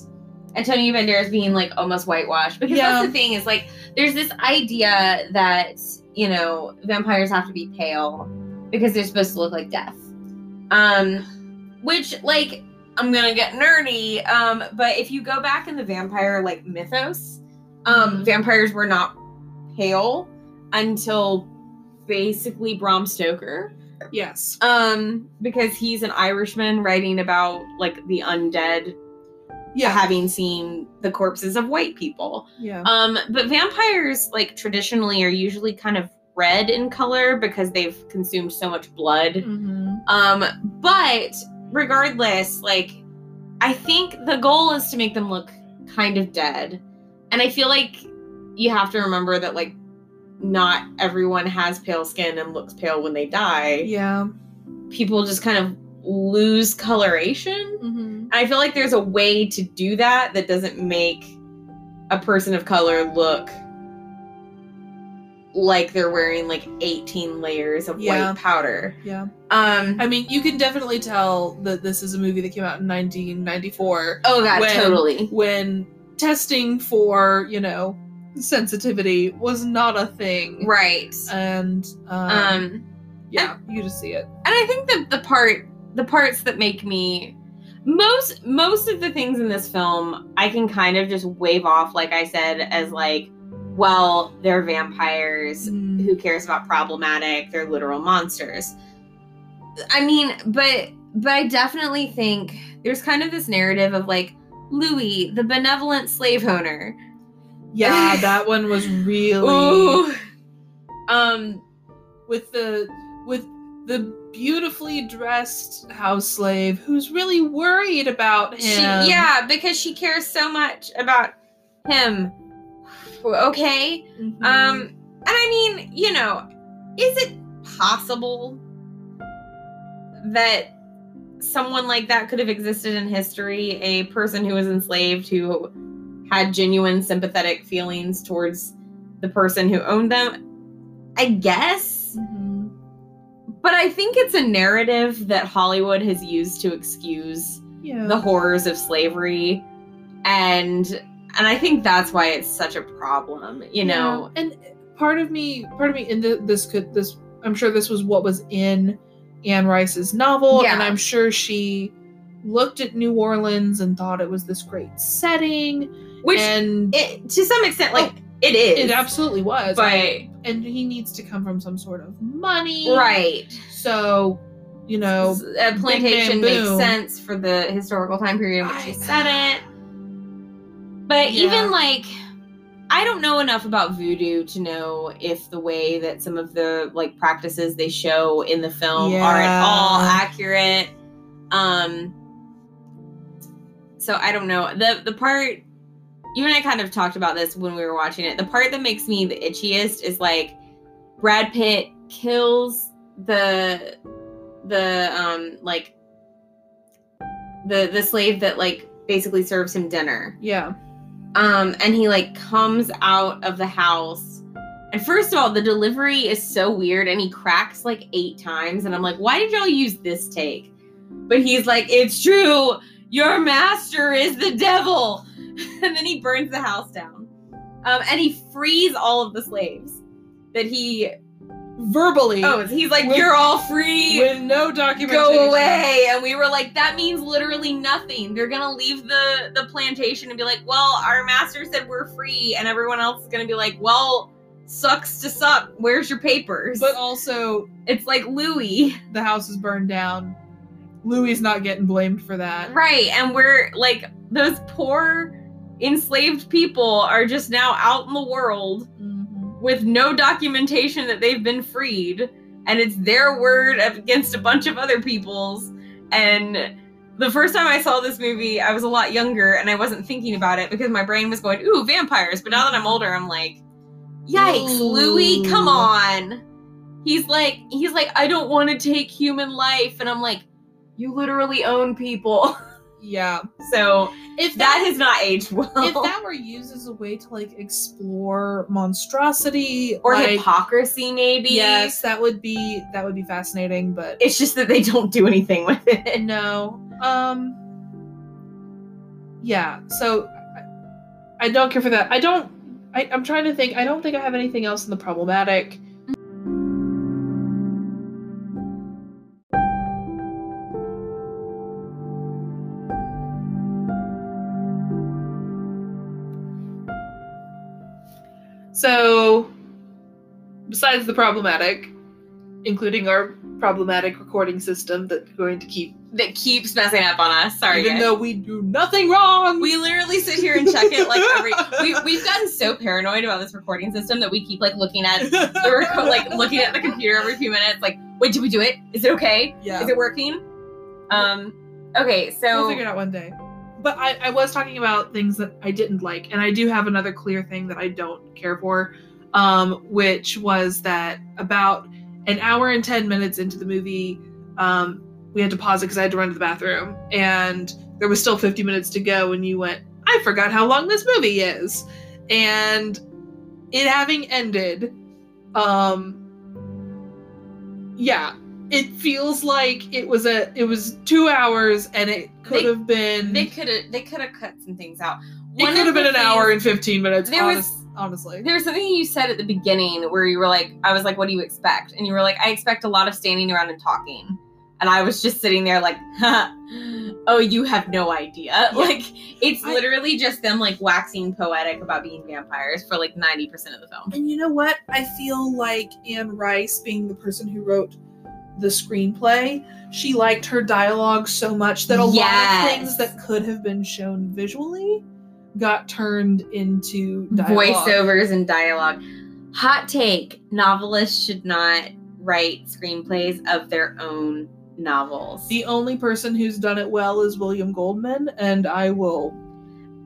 Antonio Banderas being like almost whitewashed because Yeah. that's the thing is like there's this idea that you know vampires have to be pale because they're supposed to look like death. Um, which like I'm gonna get nerdy. Um, but if you go back in the vampire like mythos, um, Mhm. vampires were not pale until basically Bram Stoker. Yes. Um, because he's an Irishman writing about like the undead Yeah. having seen the corpses of white people. Yeah. Um, but vampires, like traditionally, are usually kind of red in color because they've consumed so much blood. hmm Um, but regardless, like, I think the goal is to make them look kind of dead. And I feel like you have to remember that, like, not everyone has pale skin and looks pale when they die. Yeah. People just kind of lose coloration. hmm I feel like there's a way to do that that doesn't make a person of color look like they're wearing like 18 layers of Yeah. white powder. Yeah. Um I mean, you can definitely tell that this is a movie that came out in 1994 oh god, when- totally. when testing for, you know, sensitivity was not a thing. Right. And um, Um yeah, you just see it. and I think that the part the parts that make me most most of the things in this film I can kind of just wave off like I said as like well, they're vampires. Mm. who cares about problematic they're literal monsters i mean but but i definitely think there's kind of this narrative of like louis the benevolent slave owner Yeah, that one was really Ooh. um with the with the beautifully dressed house slave who's really worried about him. she, yeah because she cares so much about him okay Mhm. um and i mean you know is it possible that someone like that could have existed in history a person who was enslaved who had genuine sympathetic feelings towards the person who owned them i guess Mhm. but i think it's a narrative that hollywood has used to excuse yeah. the horrors of slavery and and i think that's why it's such a problem you know? Yeah, and part of me part of me in the, this could this i'm sure this was what was in anne rice's novel Yeah. and i'm sure she looked at new orleans and thought it was this great setting. Which and it to some extent like oh, it is. it absolutely was. But and he needs to come from some sort of money. Right. So you know a uh, plantation makes sense for the historical time period in which I- she said it but Yeah. even like i don't know enough about voodoo to know if the way that some of the like practices they show in the film are at all accurate. Um so i don't know. The the part you and i kind of talked about this when we were watching it. The part that makes me the itchiest is like brad pitt kills the the um like the the slave that like basically serves him dinner. Yeah um and he like comes out of the house. And first of all the delivery is so weird and he cracks like eight times and i'm like why did y'all use this take? But he's like it's true. Your master is the devil. And then he burns the house down. Um and he frees all of the slaves that he verbally oh he's like With- you're all free. with no documentation. Go away. And we were like that means literally nothing. They're gonna leave the the plantation and be like well our master said we're free. And everyone else is gonna be like well sucks to suck. Where's your papers? But also it's like louis. the house is burned down. Louis not getting blamed for that. Right and we're like those poor enslaved people are just now out in the world. Mhm. With no documentation that they've been freed and it's their word against a bunch of other people's. And the first time I saw this movie I was a lot younger and I wasn't thinking about it because my brain was going ooh vampires. But now that I'm older I'm like yikes Ooh. Louis come on. He's like he's like I don't want to take human life. And I'm like you literally own people yeah so if that has not aged well. if that were used as a way to like explore monstrosity or like, hypocrisy maybe. Yes that would be that would be fascinating but it's just that they don't do anything with it. No um yeah so I, I don't care for that. I don't I, i'm trying to think i don't think i have anything else in the problematic so besides the problematic including our problematic recording system that's going to keep that keeps messing up on us. Sorry, even guys. though we do nothing wrong. we literally sit here and check it like every. We, we've gotten so paranoid about this recording system that we keep like looking at the record, like looking at the computer every few minutes. Like, wait, did we do it? Is it okay? yeah, Is it working? Um. Okay, so we'll figure it out one day. But I, I was talking about things that I didn't like, and I do have another clear thing that I don't care for, um, which was that about an hour and ten minutes into the movie, um, we had to pause it because I had to run to the bathroom, and there was still fifty minutes to go, and you went, I forgot how long this movie is, and it having ended, um, yeah, it feels like it was a it was two hours and it could have been they could have they could have cut some things out. it could have been an hour and 15 minutes There honest, was- honestly There was something you said at the beginning where you were like, I was like, what do you expect? And you were like, I expect a lot of standing around and talking. And I was just sitting there like, oh, you have no idea. Like, it's I- literally just them like waxing poetic about being vampires for like 90% of the film. and you know what i feel like anne rice being the person who wrote the screenplay she liked her dialogue so much that a lot of things that could have been shown visually got turned into dialogue. Voiceovers and dialogue. Hot take novelists should not write screenplays of their own novels. the only person who's done it well is william goldman and i will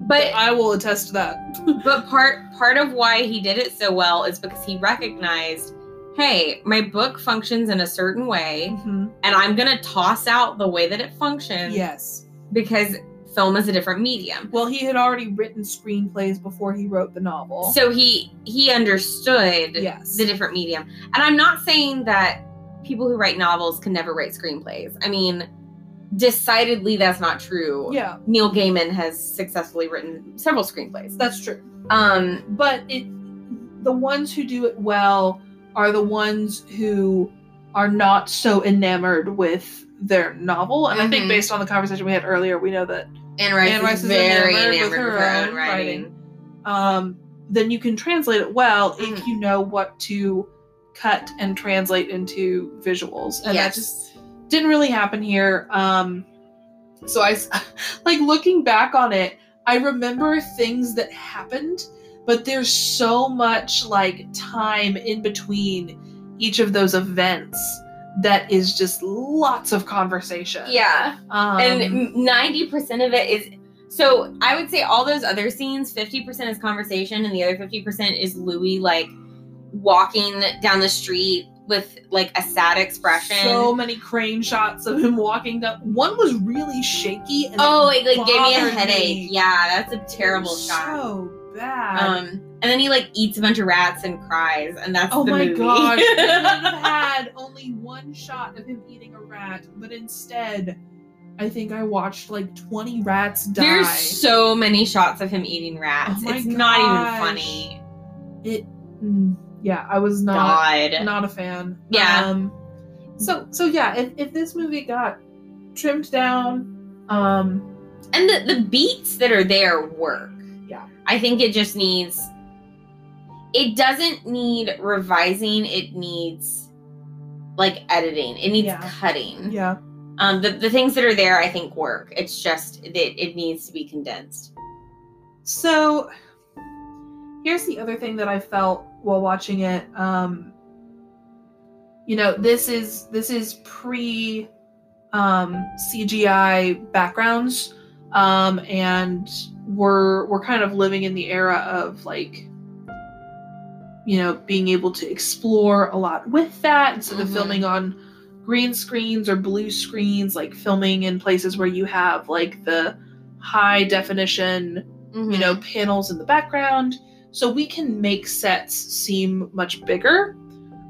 but i will attest to that but part part of why he did it so well is because he recognized hey my book functions in a certain way Mhm. and i'm gonna toss out the way that it functions yes because film is a different medium Well, he had already written screenplays before he wrote the novel. so he he understood yes. the different medium and i'm not saying that people who write novels can never write screenplays i mean decidedly that's not true yeah, neil gaiman has successfully written several screenplays that's true. um But it the ones who do it well are the ones who are not so enamored with their novel. And I think Mhm. based on the conversation we had earlier, we know that Anne Rice, Anne Rice is is very enamored enamored, with with her her, own own writing. um then you can translate it well if Mhm. you know what to cut and translate into visuals. And that just didn't really happen here. Um, so I, like looking back on it, I remember things that happened, but there's so much like time in between each of those events that is just lots of conversation. Yeah. Um, and 90% of it is so I would say all those other scenes, 50% is conversation and the other 50% is Louis like walking down the street with like a sad expression. so many crane shots of him walking down. One was really shaky. And oh, it like gave me a headache. me. Yeah, that's a terrible shot. So bad. Um, and then he like eats a bunch of rats and cries, and that's Oh the my movie. gosh. we had only one shot of him eating a rat, but instead, I think I watched like 20 rats die. There's so many shots of him eating rats. Oh it's not even funny. it, mm, yeah, I was not God. not a fan. Yeah. Um, so so yeah, if, if this movie got trimmed down, um, and the, the beats that are there work. I think it just needs it doesn't need revising, it needs like editing. It needs Yeah. cutting. yeah, Um the, the things that are there I think work. It's just that it needs to be condensed. So here's the other thing that I felt while watching it. Um, you know, this is this is pre um, CGI backgrounds, um, and we're we're kind of living in the era of like you know being able to explore a lot with that. Instead of Mhm. filming on green screens or blue screens like filming in places where you have like the high definition you know panels in the background. So we can make sets seem much bigger.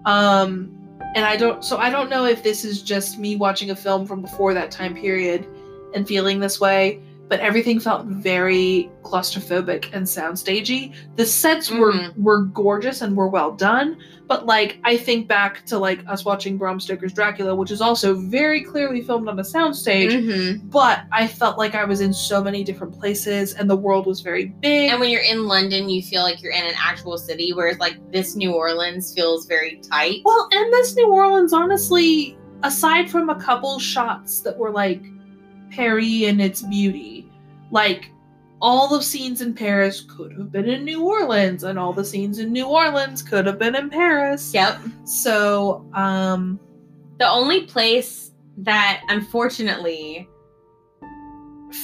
Um and i don't so i don't know if this is just me watching a film from before that time period and feeling this way but everything felt very claustrophobic and soundstagey. The sets were were gorgeous and were well done, but like I think back to like us watching Bram Stoker's Dracula, which is also very clearly filmed on a soundstage. Mhm. But I felt like I was in so many different places, and the world was very big. And when you're in London, you feel like you're in an actual city, whereas like this New Orleans feels very tight. Well, and this New Orleans, honestly, aside from a couple shots that were like Perry and its beauty, like all the scenes in Paris could have been in New Orleans, and all the scenes in New Orleans could have been in Paris. Yep. So, um, The only place that unfortunately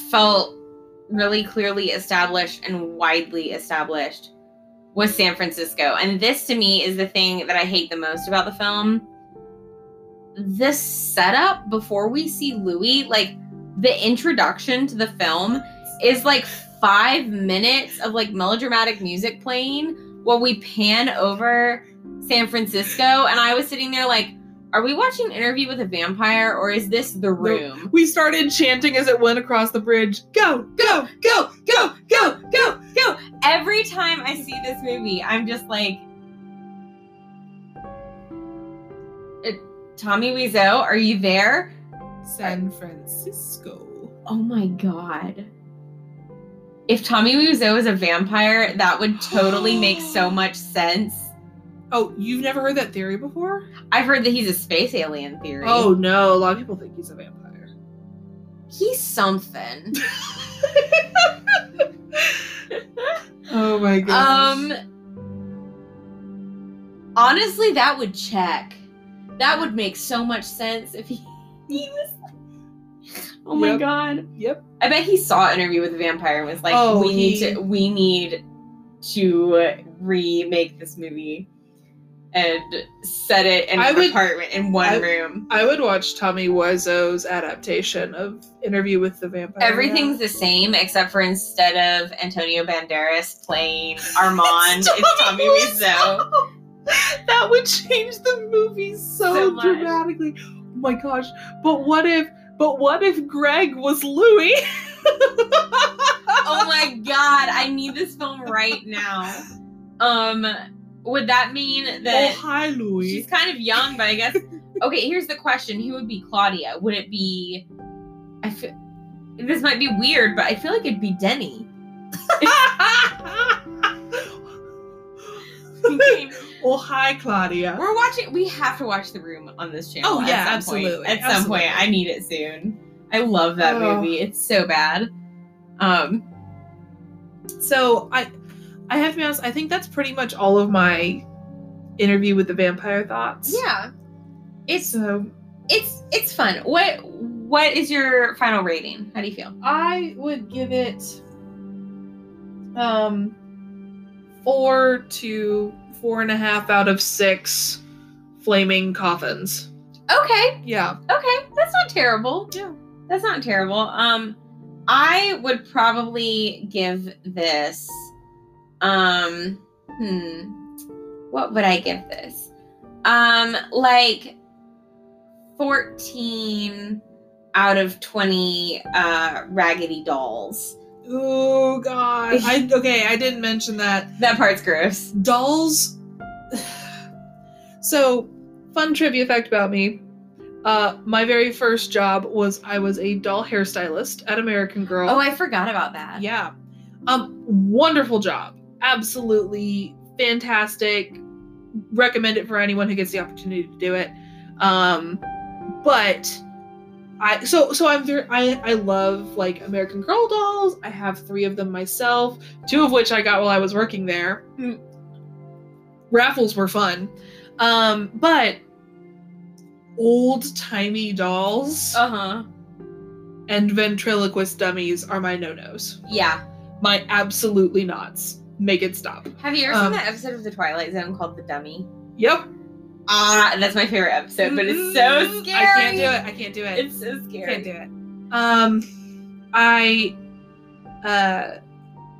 felt really clearly established and widely established was San Francisco. And this to me is the thing that I hate the most about the film. This setup before we see Louis, like the introduction to the film is like five minutes of like melodramatic music playing while we pan over San Francisco. And I was sitting there like, are we watching an Interview with a Vampire or is this the room? we started chanting as it went across the bridge. Go, go, go, go, go, go, go. Every time I see this movie, I'm just like, uh, Tommy Wiseau, are you there? San Francisco. Oh my god. If Tommy Wiseau is a vampire, that would totally make so much sense. Oh, you've never heard that theory before? I've heard that he's a space alien theory. Oh no, a lot of people think he's a vampire. he's something. Oh my Um honestly that would check. That would make so much sense if he, he was Oh my Yep. god. Yep. I bet he saw interview with the vampire and was like, Oh, we need to we need to remake this movie and set it in I an would- apartment in one I- room. I would watch Tommy Wiseau's adaptation of Interview with the Vampire. Everything's the same except for instead of Antonio Banderas playing Armand, It's it's Tommy Tommy Wiseau. that would change the movie so, So dramatically. Oh my gosh! But what if? But what if Greg was Louis? oh my god, I need this film right now. Um, would that mean that? Oh hi, Louis. she's kind of young? But I guess okay. Here's the question: Who would be Claudia? Would it be? I feel this might be weird, but I feel like it'd be Denny. oh hi, Claudia. We're watching. We have to watch The Room on this channel. Oh, at yeah, some absolutely, Point. At some point. I need it soon. I love that Oh. movie. It's so bad. Um, So I, I have to be honest. I think that's pretty much all of my interview with the vampire thoughts. yeah, it's So it's it's fun. What what is your final rating? How do you feel? I would give it um four to four and a half out of six flaming coffins. Okay, Yeah. okay, that's not terrible. Yeah. That's not terrible. Um, I would probably give this. Um, hmm, what would I give this? Um, like fourteen out of twenty uh raggedy dolls. Oh god. I okay, I didn't mention that. That part's gross. Dolls So, fun trivia fact about me. Uh my very first job was I was a doll hairstylist at American Girl. Oh, I forgot about that. Yeah. Um, wonderful job. Absolutely fantastic. Recommend it for anyone who gets the opportunity to do it. Um, but I so so I'm very I I love like American Girl dolls. I have three of them myself, two of which I got while I was working there. Hmm. Raffles were fun. Um, but old timey dolls Uh huh. and ventriloquist dummies are my no-nos. Yeah. My absolutely nots. Make it stop. Have you ever Um, seen that episode of The Twilight Zone called The Dummy? Yep. Ah, that's my favorite episode, but it's so Mm, scary. I can't do it. I can't do it. It's so scary. I can't do it. Um, I, uh,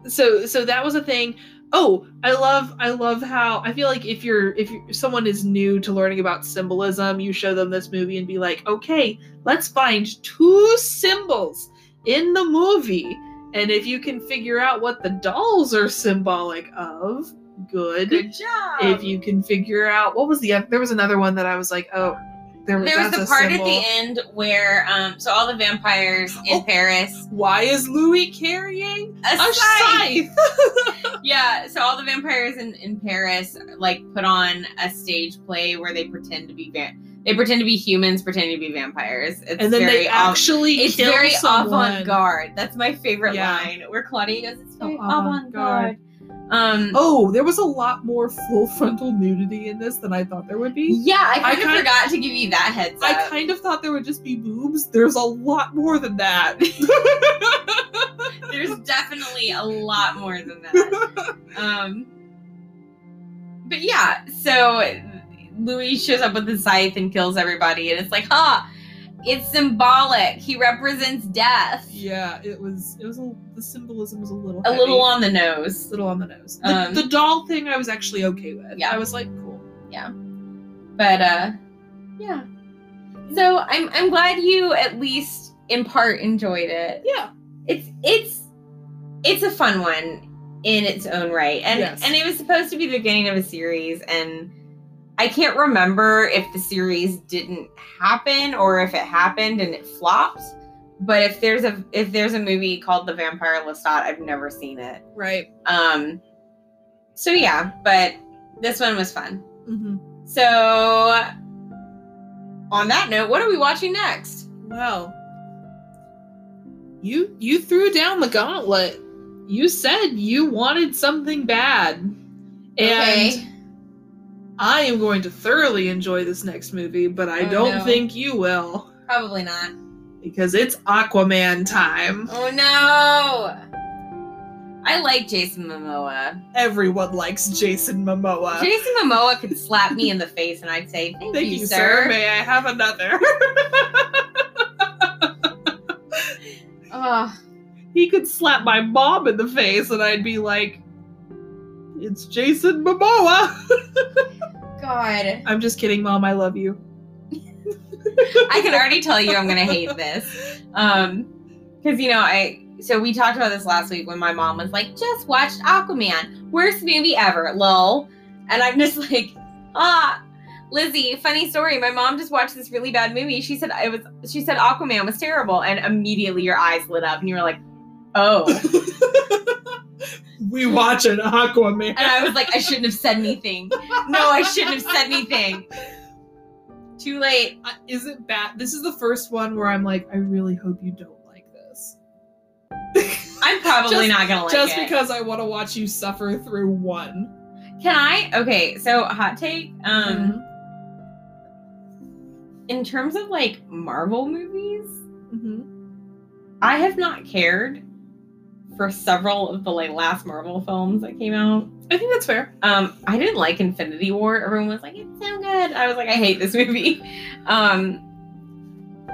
so so that was a thing. Oh, I love I love how I feel like if you're if you're, someone is new to learning about symbolism, you show them this movie and be like, okay, let's find two symbols in the movie. And if you can figure out what the dolls are symbolic of, good. Good job. If you can figure out what was the there was another one that I was like, oh, there was, there was the part symbol. at the end where um so all the vampires in Oh. Paris Why is Louis carrying a, a scythe. scythe? Yeah, so all the vampires in, in Paris like put on a stage play where they pretend to be va- they pretend to be humans pretending to be vampires. It's and then very they off- actually it's very someone. avant-garde. That's my favorite Yeah. line where Claudia goes, "It's avant-garde. avant-garde." Um, Oh, there was a lot more full frontal nudity in this than I thought there would be. yeah, I I kind of kind- forgot to give you that heads up. I kind of thought there would just be boobs. There's a lot more than that. There's definitely a lot more than that. Um, but yeah, so Louis shows up with the scythe and kills everybody, and it's like, ha, it's symbolic. He represents death. yeah, it was. It was a, the symbolism was a little A heavy. little on the nose. A little on the nose. The, Um, the doll thing I was actually okay with. Yeah. I was like, cool. Yeah, but uh yeah. So I'm I'm glad you at least in part enjoyed it. Yeah. It's it's it's a fun one in its own right. And Yes. and it was supposed to be the beginning of a series and I can't remember if the series didn't happen or if it happened and it flopped. But if there's a if there's a movie called The Vampire Lestat, I've never seen it. Right. Um so yeah, but this one was fun. Mm-hmm. So, on that note, what are we watching next? Well, you you threw down the gauntlet. You said you wanted something bad, and I am going to thoroughly enjoy this next movie, but I Oh, don't no. think you will probably not. because it's Aquaman time. Oh no! I like Jason Momoa. Everyone likes Jason Momoa. Jason Momoa could slap me in the face and I'd say, "Thank, Thank you, you, sir." sir. May I have another? He could slap my mom in the face, and I'd be like, "It's Jason Momoa." God, I'm just kidding, mom. I love you. I can already tell you I'm gonna hate this. Um, because you know I. So we talked about this last week when my mom was like, "Just watched Aquaman, worst movie ever." Lol, and I'm just like, ah. Lizzie, funny story. My mom just watched this really bad movie. She said it was. She said Aquaman was terrible, and immediately your eyes lit up, and you were like, "Oh!" we watch an Aquaman. And I was like, "I shouldn't have said anything. No, I shouldn't have said anything. Too late." Uh, Is it bad? This is the first one where I'm like, I really hope you don't like this. I'm probably Just- not gonna like Just it. because I want to watch you suffer through one. Can I? Okay, so hot take. Um, in terms of like Marvel movies, mm-hmm. I have not cared for several of the like last Marvel films that came out. I think that's fair. Um, I didn't like Infinity War. Everyone was like, "It's so good." I was like, "I hate this movie." Um,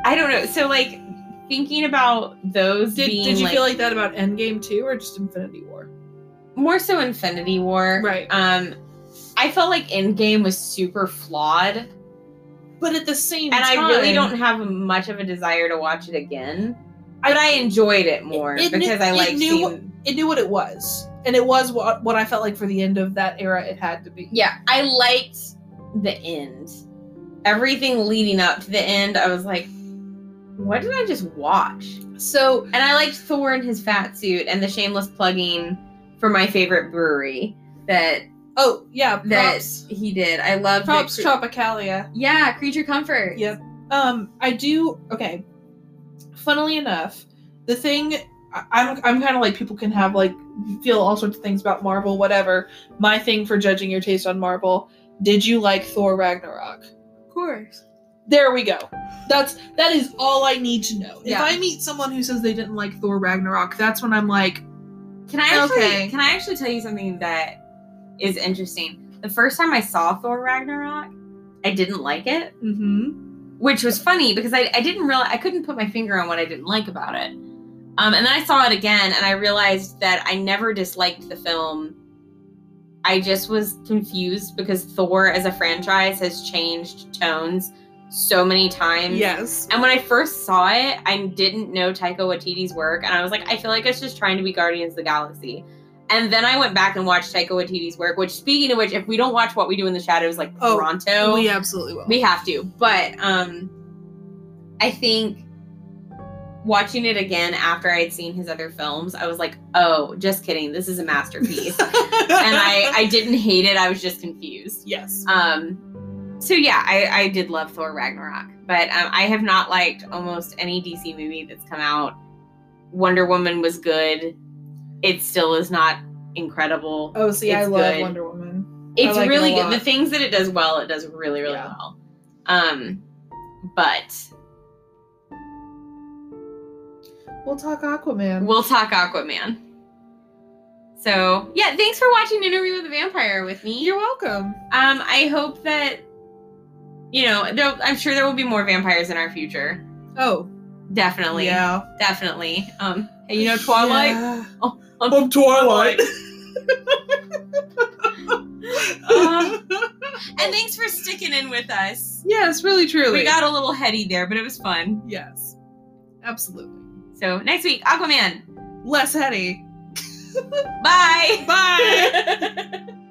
I don't know. So like thinking about those Did, being did you like, feel like that about Endgame too, or just Infinity War? more so Infinity War, Right. Um, I felt like Endgame was super flawed. But at the same and time, I really don't have much of a desire to watch it again. But I enjoyed it more It- it because knew- I it like knew seeing. It knew what it was, and it was what what I felt like for the end of that era. It had to be. Yeah, I liked the end. Everything leading up to the end, I was like, "What did I just watch?" So And I liked Thor in his fat suit and the shameless plugging for my favorite brewery that oh yeah, that he did. I love props the, Tropicalia. Yeah, creature comfort. Yep. Um, I do. Okay. Funnily enough, the thing I'm I'm kind of like people can have like feel all sorts of things about Marvel, whatever. My thing for judging your taste on Marvel. Did you like Thor Ragnarok? Of course. There we go. That's that is all I need to know. Yeah. If I meet someone who says they didn't like Thor Ragnarok, that's when I'm like, Can I actually Okay. can I actually tell you something that is interesting? The first time I saw Thor Ragnarok, I didn't like it, mm-hmm. Which was funny because I, I didn't realize I couldn't put my finger on what I didn't like about it. Um, and then I saw it again and I realized that I never disliked the film. I just was confused because Thor as a franchise has changed tones so many times. Yes. And when I first saw it, I didn't know Taika Waititi's work, and I was like, I feel like it's just trying to be Guardians of the Galaxy. And then I went back and watched Taika Waititi's work. Which, speaking of which, if we don't watch What We Do in the Shadows, like Oh, Toronto, We absolutely will. we have to. But um, I think watching it again after I had seen his other films, I was like, oh, just kidding. This is a masterpiece. and I, I didn't hate it. I was just confused. yes. Um, so yeah, I, I did love Thor Ragnarok, but um, I have not liked almost any DC movie that's come out. Wonder Woman was good. It still is not incredible. Oh, see, I love good. Wonder Woman. It's like really a good. The things that it does well, it does really, really Yeah. well. Um, but We'll talk Aquaman. we'll talk Aquaman. So yeah, thanks for watching Interview with the Vampire with me. You're welcome. Um, I hope that you know. There, I'm sure there will be more vampires in our future. Oh, Definitely, yeah. definitely. Um, hey, you know Twilight. Yeah. Oh, I'm Twilight. Uh, and thanks for sticking in with us. yes, really, truly. We got a little heady there, but it was fun. yes, absolutely. So next week, Aquaman. Less heady. Bye. Bye.